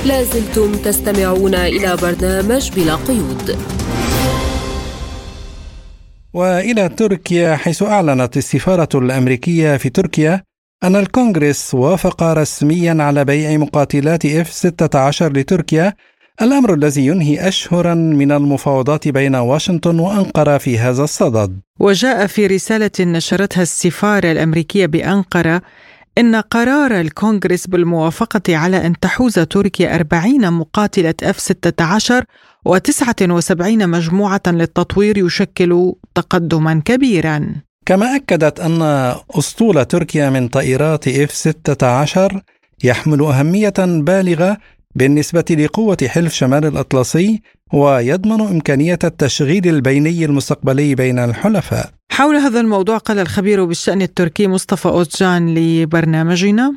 لازلتم تستمعون إلى برنامج بلا قيود. وإلى تركيا حيث أعلنت السفارة الأمريكية في تركيا أن الكونغرس وافق رسميا على بيع مقاتلات اف 16 لتركيا الأمر الذي ينهي اشهرا من المفاوضات بين واشنطن وأنقرة في هذا الصدد. وجاء في رسالة نشرتها السفارة الأمريكية بأنقرة إن قرار الكونغرس بالموافقة على أن تحوز تركيا 40 مقاتلة F-16 و79 مجموعة للتطوير يشكل تقدما كبيرا كما أكدت أن أسطول تركيا من طائرات F-16 يحمل أهمية بالغة بالنسبة لقوة حلف شمال الأطلسي ويضمن إمكانية التشغيل البيني المستقبلي بين الحلفاء. حول هذا الموضوع قال الخبير بالشأن التركي مصطفى أوتجان لبرنامجنا.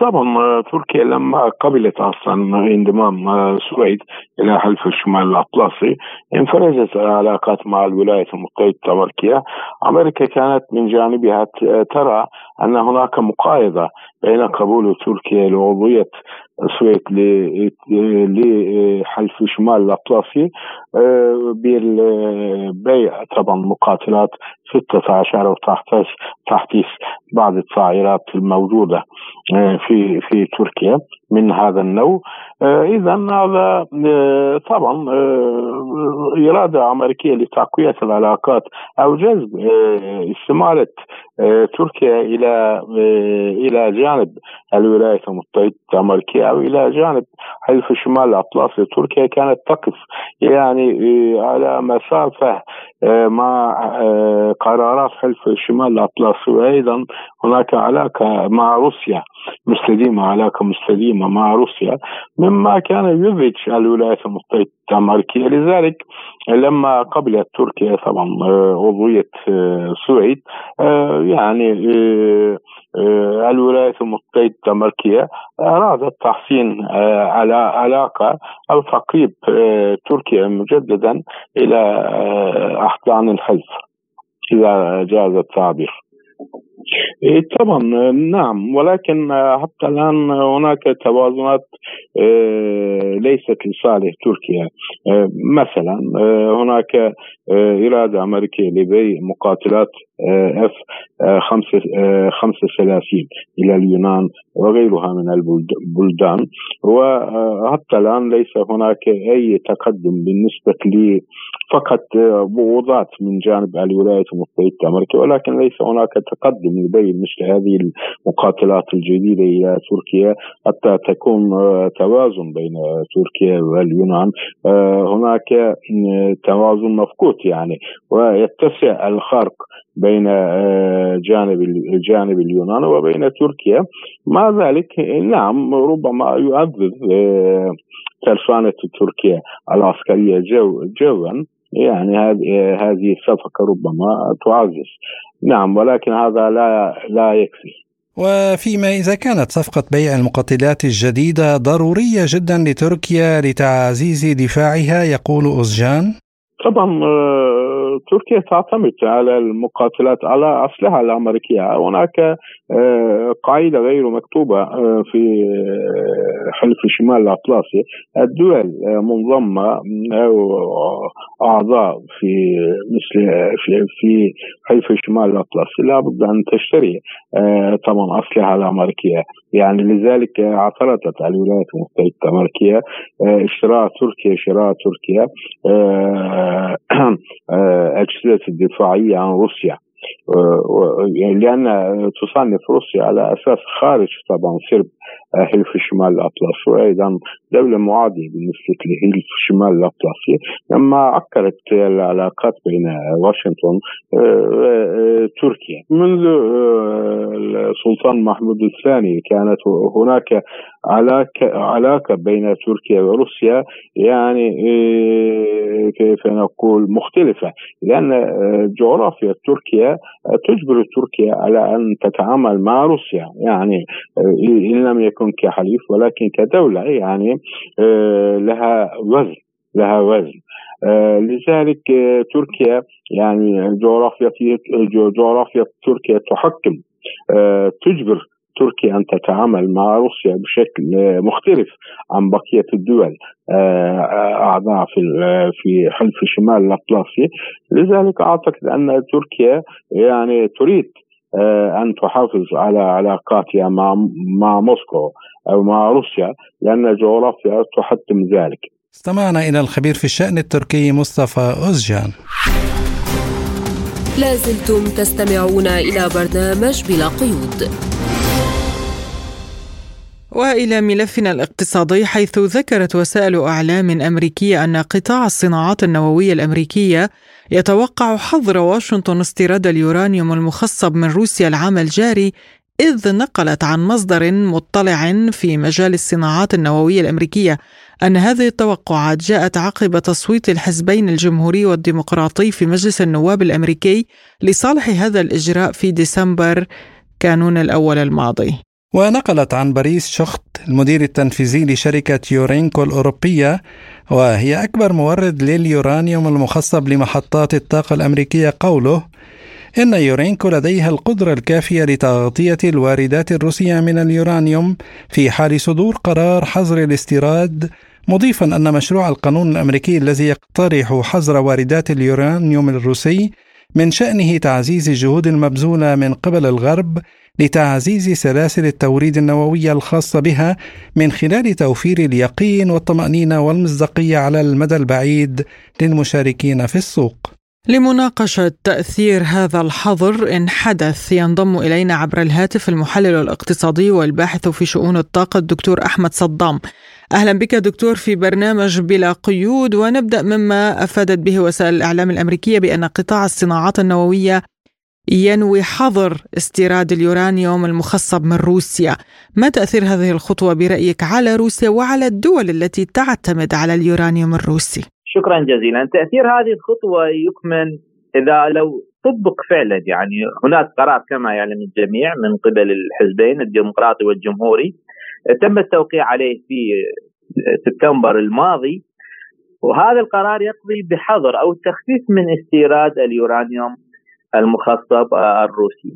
طبعا تركيا لما قبلت أصلا انضمام السويد إلى حلف الشمال الأطلسي انفرزت العلاقات مع الولايات المتحدة الامريكيه، أمريكا كانت من جانبها ترى أن هناك مقايضة بين قبول تركيا لعضوية السويد لحلف شمال الأطلسي آه، بالبيع طبعا مقاتلات 16 وتحديث تحديث بعض الطائرات الموجودة آه، في في تركيا من هذا النوع. اذا هذا طبعا إرادة أمريكية لتقوية العلاقات أو جذب استماله تركيا إلى إلى جانب الولايات المتحدة الأمريكية أو إلى جانب حلف الشمال الأطلسي تركيا كانت تقف يعني على مسافة مع قرارات حلف الشمال الاطلسي وأيضا هناك علاقة مع روسيا مستديمة علاقة مستديمة مع روسيا مما كان يزعج الولايات المتحدة الأمريكية. لذلك لما قبلت تركيا طبعا عضويه سويد يعني الولايات المتحدة الأمريكية أرادت تحسين على علاقة أو تقريب تركيا مجددا إلى أحضان الحلف إذا جاز التعبير. إيه طبعا نعم ولكن حتى الآن هناك توازنات ليست لصالح تركيا مثلا هناك إرادة أمريكية لبيع مقاتلات اف 35 إلى اليونان وغيرها من البلدان. وحتى الآن ليس هناك أي تقدم بالنسبة لي فقط بوضات من جانب الولايات المتحدة الأمريكية ولكن ليس هناك تقدم لبيع مثل هذه المقاتلات الجديدة إلى تركيا حتى تكون توازن بين تركيا واليونان. هناك توازن مفقود يعني ويتسع الخرق بين جانب الجانب اليوناني وبين تركيا. مع ذلك نعم ربما يؤذذ ترسانة تركيا العسكرية جو جوا. يعني هذه هذه الصفقة ربما تعزز. نعم ولكن هذا لا لا يكفي. وفيما إذا كانت صفقة بيع المقاتلات الجديدة ضرورية جدا لتركيا لتعزيز دفاعها يقول أوزجان. طبعا تركيا تعتمد على المقاتلات على أسلحة الأمريكية. هناك قاعدة غير مكتوبة في حلف الشمال الأطلسي. الدول منضمة أو أعضاء في مثل في في حلف الشمال الأطلسي لابد أن تشتري طبعا أسلحة الأمريكية. يعني لذلك اعترضت الولايات المتحدة الأمريكية اشتراء تركيا شراء تركيا أجهزة الدفاعية عن روسيا. لأن تصنف روسيا على أساس خارج طبعا سرب حلف الشمال الأطلسي وأيضا دولة معادية بالنسبة لحلف الشمال الأطلسي. لما عكرت العلاقات بين واشنطن وتركيا منذ السلطان محمود الثاني كانت هناك علاقة علاقة بين تركيا وروسيا يعني كيف نقول مختلفة. لأن جغرافيا تركيا تجبر تركيا على أن تتعامل مع روسيا. يعني إن لم يكن كحليف ولكن كدولة يعني لها وزن لها وزن. لذلك تركيا يعني جغرافيا جغرافيا تركيا تحكم تجبر تركيا أن تتعامل مع روسيا بشكل مختلف عن بقية الدول أعضاء في في حلف الشمال الأطلسي لذلك أعتقد أن تركيا يعني تريد أن تحافظ على علاقاتها مع مع موسكو أو مع روسيا لأن جغرافيا تحتم ذلك. استمعنا إلى الخبير في الشأن التركي مصطفى أوزجان. لازلتم تستمعون إلى برنامج بلا قيود. وإلى ملفنا الاقتصادي حيث ذكرت وسائل إعلام أمريكية أن قطاع الصناعات النووية الأمريكية يتوقع حظر واشنطن استيراد اليورانيوم المخصب من روسيا العام الجاري إذ نقلت عن مصدر مطلع في مجال الصناعات النووية الأمريكية أن هذه التوقعات جاءت عقب تصويت الحزبين الجمهوري والديمقراطي في مجلس النواب الأمريكي لصالح هذا الإجراء في ديسمبر كانون الأول الماضي. ونقلت عن باريس شخت المدير التنفيذي لشركة يورينكو الأوروبية وهي أكبر مورد لليورانيوم المخصب لمحطات الطاقة الأمريكية قوله إن يورينكو لديها القدرة الكافية لتغطية الواردات الروسية من اليورانيوم في حال صدور قرار حظر الاستيراد مضيفا أن مشروع القانون الأمريكي الذي يقترح حظر واردات اليورانيوم الروسي من شأنه تعزيز الجهود المبذولة من قبل الغرب لتعزيز سلاسل التوريد النووية الخاصة بها من خلال توفير اليقين والطمأنينة والمصداقية على المدى البعيد للمشاركين في السوق. لمناقشة تأثير هذا الحظر إن حدث ينضم إلينا عبر الهاتف المحلل الاقتصادي والباحث في شؤون الطاقة الدكتور أحمد صدام أهلا بك دكتور في برنامج بلا قيود ونبدأ مما أفادت به وسائل الإعلام الأمريكية بأن قطاع الصناعات النووية ينوي حظر استيراد اليورانيوم المخصب من روسيا. ما تأثير هذه الخطوة برأيك على روسيا وعلى الدول التي تعتمد على اليورانيوم الروسي؟ شكرا جزيلا. تأثير هذه الخطوة يكمن إذا لو طبق فعلا يعني هناك قرار كما يعلم الجميع من قبل الحزبين الديمقراطي والجمهوري تم التوقيع عليه في سبتمبر الماضي. وهذا القرار يقضي بحظر أو التخفيف من استيراد اليورانيوم المخصب الروسي.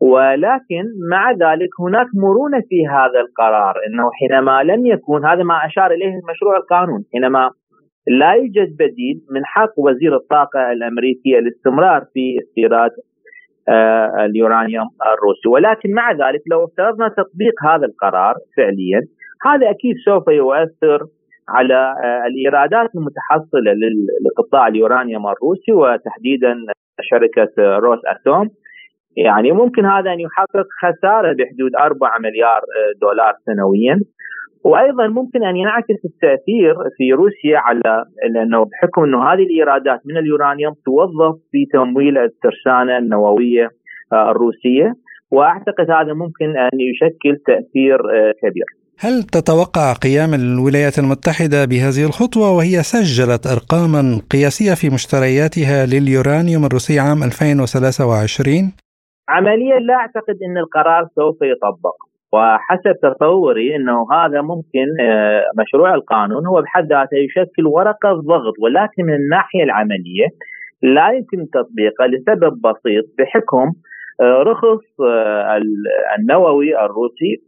ولكن مع ذلك هناك مرونة في هذا القرار إنه حينما لم يكون هذا ما أشار إليه المشروع القانون حينما لا يوجد بديل من حق وزير الطاقة الامريكي الاستمرار في استيراد آه، اليورانيوم الروسي. ولكن مع ذلك لو افترضنا تطبيق هذا القرار فعليا هذا أكيد سوف يؤثر على آه، الإيرادات المتحصلة لقطاع اليورانيوم الروسي وتحديدا شركة روس أتوم. يعني ممكن هذا أن يحقق خسارة بحدود 4 مليار دولار سنويا. وأيضا ممكن أن ينعكس التأثير في روسيا على لأنه بحكم أنه هذه الإيرادات من اليورانيوم توظف في تمويل الترسانة النووية الروسية. وأعتقد هذا ممكن أن يشكل تأثير كبير. هل تتوقع قيام الولايات المتحدة بهذه الخطوة وهي سجلت أرقاما قياسية في مشترياتها لليورانيوم الروسي عام 2023؟ عمليا لا أعتقد أن القرار سوف يطبق وحسب تصوري إنه هذا ممكن آه، مشروع القانون هو بحد ذاته يشكل ورقة ضغط ولكن من الناحية العملية لا يمكن تطبيقه لسبب بسيط بحكم آه، رخص آه، النووي الروسي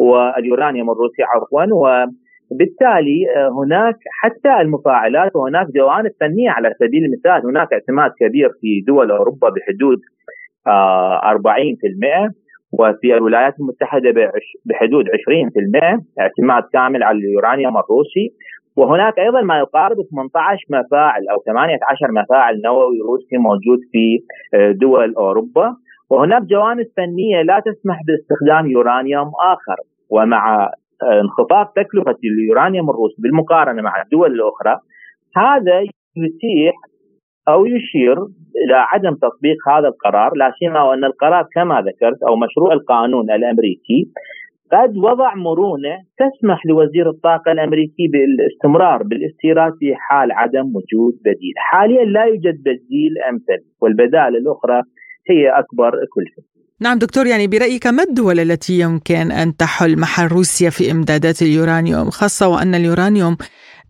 واليورانيوم الروسي عفوا وبالتالي هناك حتى المفاعلات وهناك جوانب فنية على سبيل المثال هناك اعتماد كبير في دول أوروبا بحدود 40% وفي الولايات المتحدة بحدود 20% اعتماد كامل على اليورانيوم الروسي. وهناك أيضا ما يقارب 18 مفاعل أو 18 مفاعل نووي روسي موجود في آه، دول أوروبا. وهناك جوانب فنية لا تسمح باستخدام يورانيوم آخر. ومع آه، انخفاض تكلفة اليورانيوم الروسي بالمقارنة مع الدول الأخرى هذا يتيح أو يشير إلى عدم تطبيق هذا القرار لا سيما وأن القرار كما ذكرت أو مشروع القانون الأمريكي قد وضع مرونة تسمح لوزير الطاقة الأمريكي بالاستمرار بالاستيراد في حال عدم وجود بديل، حاليا لا يوجد بديل أمثل والبدائل الأخرى هي أكبر كلفه. نعم دكتور يعني برأيك ما الدول التي يمكن أن تحل محل روسيا في إمدادات اليورانيوم خاصة وأن اليورانيوم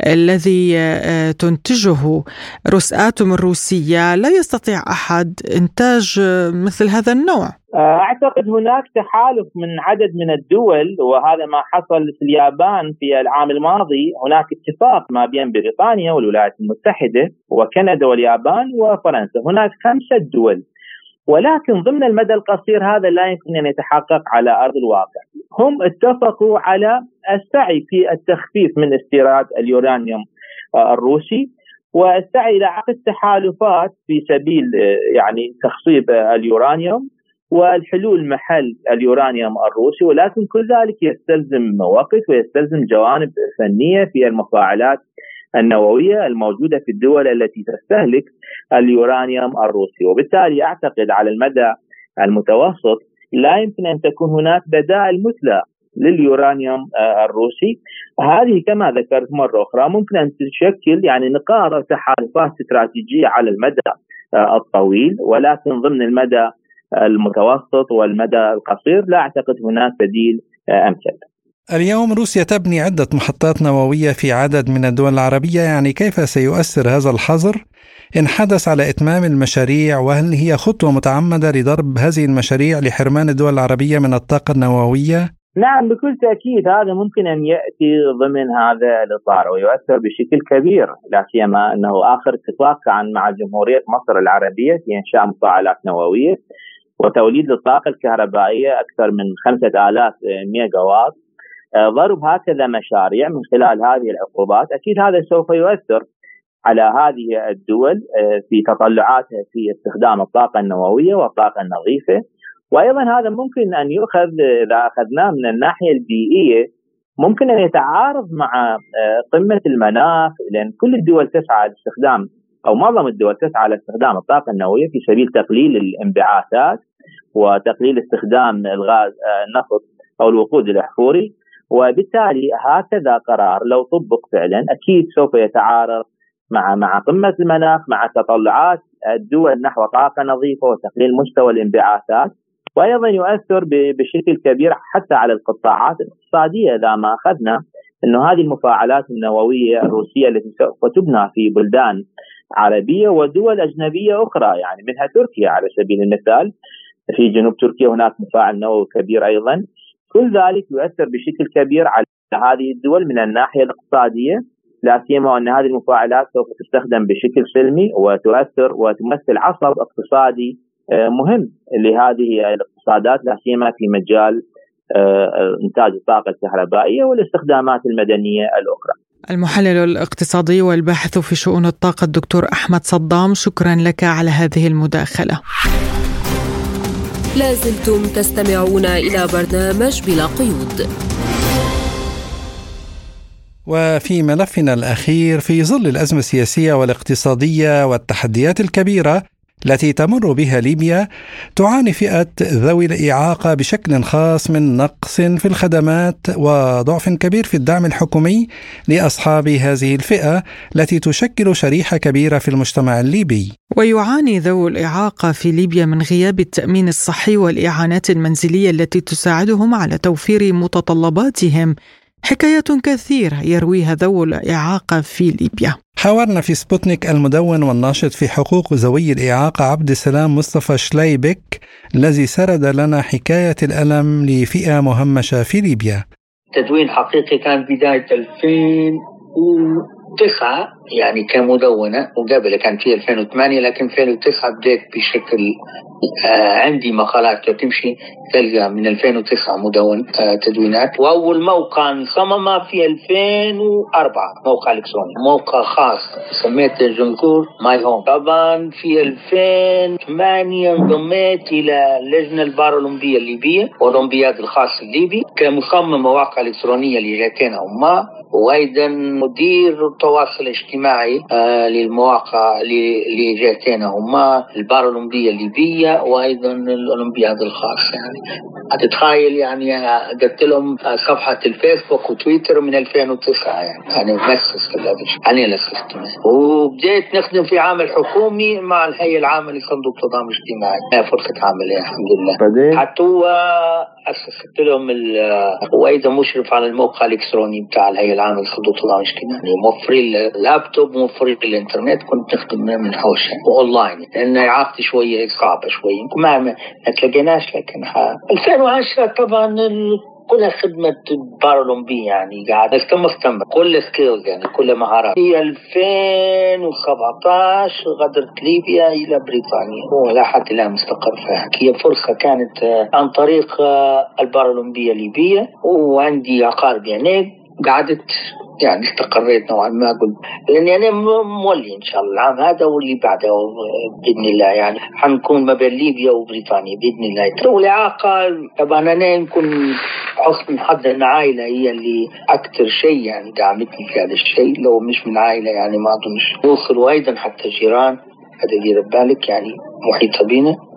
الذي آه، تنتجه روساتوم الروسية لا يستطيع أحد إنتاج آه، مثل هذا النوع؟ آه، أعتقد هناك تحالف من عدد من الدول وهذا ما حصل في اليابان في العام الماضي. هناك اتفاق ما بين بريطانيا والولايات المتحدة وكندا واليابان وفرنسا. هناك خمسة دول. ولكن ضمن المدى القصير هذا لا يمكن أن يتحقق على أرض الواقع. هم اتفقوا على السعي في التخفيف من استيراد اليورانيوم آه، الروسي والسعي إلى عقد تحالفات في سبيل آه، يعني تخصيب اليورانيوم والحلول محل اليورانيوم الروسي ولكن كل ذلك يستلزم وقت ويستلزم جوانب فنية في المفاعلات النووية الموجودة في الدول التي تستهلك اليورانيوم الروسي وبالتالي أعتقد على المدى المتوسط لا يمكن أن تكون هناك بدائل مثلى لليورانيوم آه، الروسي هذه كما ذكرت مرة أخرى ممكن أن تشكل يعني نقاط تحالفات استراتيجية على المدى آه، الطويل ولكن ضمن المدى المتوسط والمدى القصير لا أعتقد هناك بديل آه، امثل. اليوم روسيا تبني عدة محطات نووية في عدد من الدول العربية يعني كيف سيؤثر هذا الحظر إن حدث على إتمام المشاريع وهل هي خطوة متعمدة لضرب هذه المشاريع لحرمان الدول العربية من الطاقة النووية؟ نعم بكل تأكيد هذا ممكن أن يأتي ضمن هذا الإطار ويؤثر بشكل كبير لا سيما أنه آخر اتفاق كان مع جمهورية مصر العربية في إنشاء مفاعلات نووية وتوليد للطاقة الكهربائية أكثر من 5000 ميجا واط ضرب هكذا مشاريع من خلال هذه العقوبات. أكيد هذا سوف يؤثر على هذه الدول في تطلعاتها في استخدام الطاقة النووية والطاقة النظيفة. وأيضا هذا ممكن أن يؤخذ إذا أخذناه من الناحية البيئية ممكن أن يتعارض مع قمة المناخ. لأن كل الدول تسعى لاستخدام أو معظم الدول تسعى لاستخدام الطاقة النووية في سبيل تقليل الانبعاثات وتقليل استخدام الغاز النفط أو الوقود الأحفوري. وبالتالي هكذا قرار. لو طبق فعلا أكيد سوف يتعارض مع مع قمة المناخ مع تطلعات الدول نحو طاقة نظيفة وتقليل مستوى الانبعاثات. وأيضا يؤثر بشكل كبير حتى على القطاعات الاقتصادية إذا ما أخذنا إنه هذه المفاعلات النووية الروسية التي سوف تبنى في بلدان عربية ودول أجنبية أخرى يعني منها تركيا على سبيل المثال. في جنوب تركيا هناك مفاعل نووي كبير أيضا. كل ذلك يؤثر بشكل كبير على هذه الدول من الناحية الاقتصادية لا سيما أن هذه المفاعلات سوف تستخدم بشكل سلمي وتؤثر وتمثل عصب اقتصادي آه، مهم لهذه الاقتصادات لا سيما في مجال آه، إنتاج الطاقة الكهربائية والاستخدامات المدنية الأخرى. المحلل الاقتصادي والباحث في شؤون الطاقة الدكتور أحمد صدام شكرا لك على هذه المداخلة. لازلتم تستمعون إلى برنامج بلا قيود. وفي ملفنا الأخير في ظل الأزمة السياسية والاقتصادية والتحديات الكبيرة التي تمر بها ليبيا تعاني فئة ذوي الإعاقة بشكل خاص من نقص في الخدمات وضعف كبير في الدعم الحكومي لأصحاب هذه الفئة التي تشكل شريحة كبيرة في المجتمع الليبي. ويعاني ذوو الإعاقة في ليبيا من غياب التأمين الصحي والإعانات المنزلية التي تساعدهم على توفير متطلباتهم حكايات كثيرة يرويها ذو الإعاقة في ليبيا. حاورنا في سبوتنيك المدون والناشط في حقوق ذوي الإعاقة عبد السلام مصطفى شلايبك الذي سرد لنا حكاية الألم لفئة مهمشة في ليبيا. تدوين حقيقي كان بداية 2009 يعني كمدونة وقبل كان في 2008 لكن 2009 بديت بشكل آه عندي مقالات تمشي تلقى من 2009 مدون آه تدوينات. وأول موقع انصمم في 2004 موقع إلكتروني. موقع خاص سميته جمهور ماي هوم. طبعا في 2008 انضميت إلى اللجنه البارالمبيه الليبية والأولمبياد الخاص الليبي كمصمم مواقع إلكترونية لجهتين هما وأيضا مدير التواصل الاجتماعي. آه للمواقع لجهتين هما البارالمبية الليبية وأيضا الأولمبياد الخاص يعني. هتتخيل يعني قلت لهم صفحة الفيسبوك وتويتر من 2009 يعني. أنا مؤسس أنا اللي اسست وبديت نخدم في عمل حكومي مع الهيئة العامة لصندوق التضامن الاجتماعي. فرصة عمل الحمد لله. حتى هو اسست لهم وأيضا مشرف على الموقع الإلكتروني بتاع الهيئة العامة لصندوق التضامن الاجتماعي موفرين اللابتوب موفرين الانترنت كنت نخدم من حوشة وأونلاين لأن اعاقتي شوية صعبه شوية ما ما تلاقيناش لكن 2010 طبعا كلها خدمة بارالمبي يعني قاعد مستمر. كل سكيلز يعني كل مهارات. في 2017 غادرت ليبيا إلى بريطانيا. ولا حتى الآن مستقر فيها هي فرصة كانت عن طريق البارالمبية الليبية. وعندي أقارب هناك قعدت يعني استقريت نوعا ما. قلت لاني أنا مولي إن شاء الله. العام هذا واللي بعده بإذن الله. يعني حنكون ما بين ليبيا وبريطانيا بإذن الله. والاعاقه طبعا أنا يمكن حسن حظ إن عائلة هي اللي أكثر شيء يعني دعمتني في هذا الشيء. لو مش من عائلة يعني ما أظنش. وصلوا أيضا حتى جيران. هذا دير بالك يعني محيطة بنا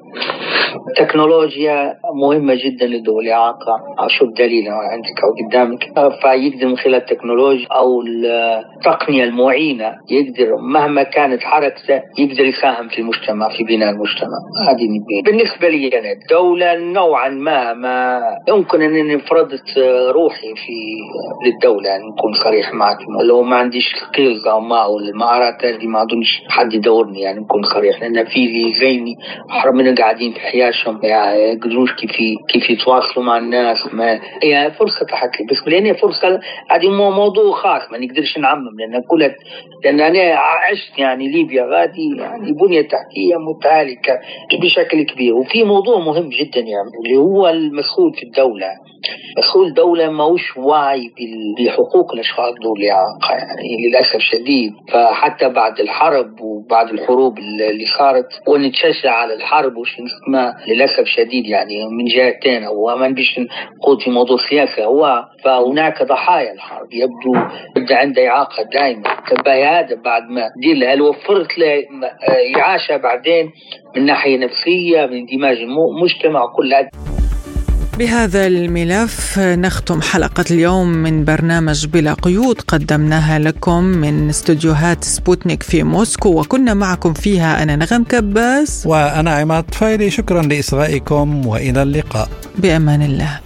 تكنولوجيا مهمة جدا لذوي الإعاقة أشوف دليل عندك أو قدامك. فيقدر من خلال التكنولوجيا أو التقنية المعينة يقدر مهما كانت حركته يقدر يساهم في المجتمع في بناء المجتمع. هذه بالنسبة لي أنا الدولة نوعا ما ما يمكن أنني فرضت روحي في للدولة يعني نكون صريح معك. لو ما عنديش سكيلز أو ما أو المهارات هذه ما أظنش حد يدورني يعني نكون صريح لأن في زيني من قاعدين في حياة يعني يقدروش كيف كيف يتواصلوا مع الناس ما هي فرصة تحكي بس لأن فرصة هذه موضوع خاص ما نقدرش نعمم لأن كلها لأن أنا عشت يعني ليبيا غادي يعني بنية تحتية متهالكه بشكل كبير وفي موضوع مهم جدا يعني اللي هو المسؤول في الدولة. مسؤول دولة ماهوش واعي بحقوق الأشخاص دول يعني للأسف شديد. فحتى بعد الحرب وبعد الحروب اللي صارت ونتشجع على الحرب وش للأسف شديد يعني من جهتين هو ما نبيش نقول في موضوع سياسة هو فهناك ضحايا الحرب. يبدو بدا عنده إعاقة دائما تبقى هذا بعد ما دير هل وفرت له إعاشة بعدين من ناحية نفسية من اندماج المجتمع كل هذا بهذا الملف نختم حلقة اليوم من برنامج بلا قيود. قدمناها لكم من استديوهات سبوتنيك في موسكو وكنا معكم فيها أنا نغم كباس. وأنا عماد فايلي شكرا لإصغائكم وإلى اللقاء. بأمان الله.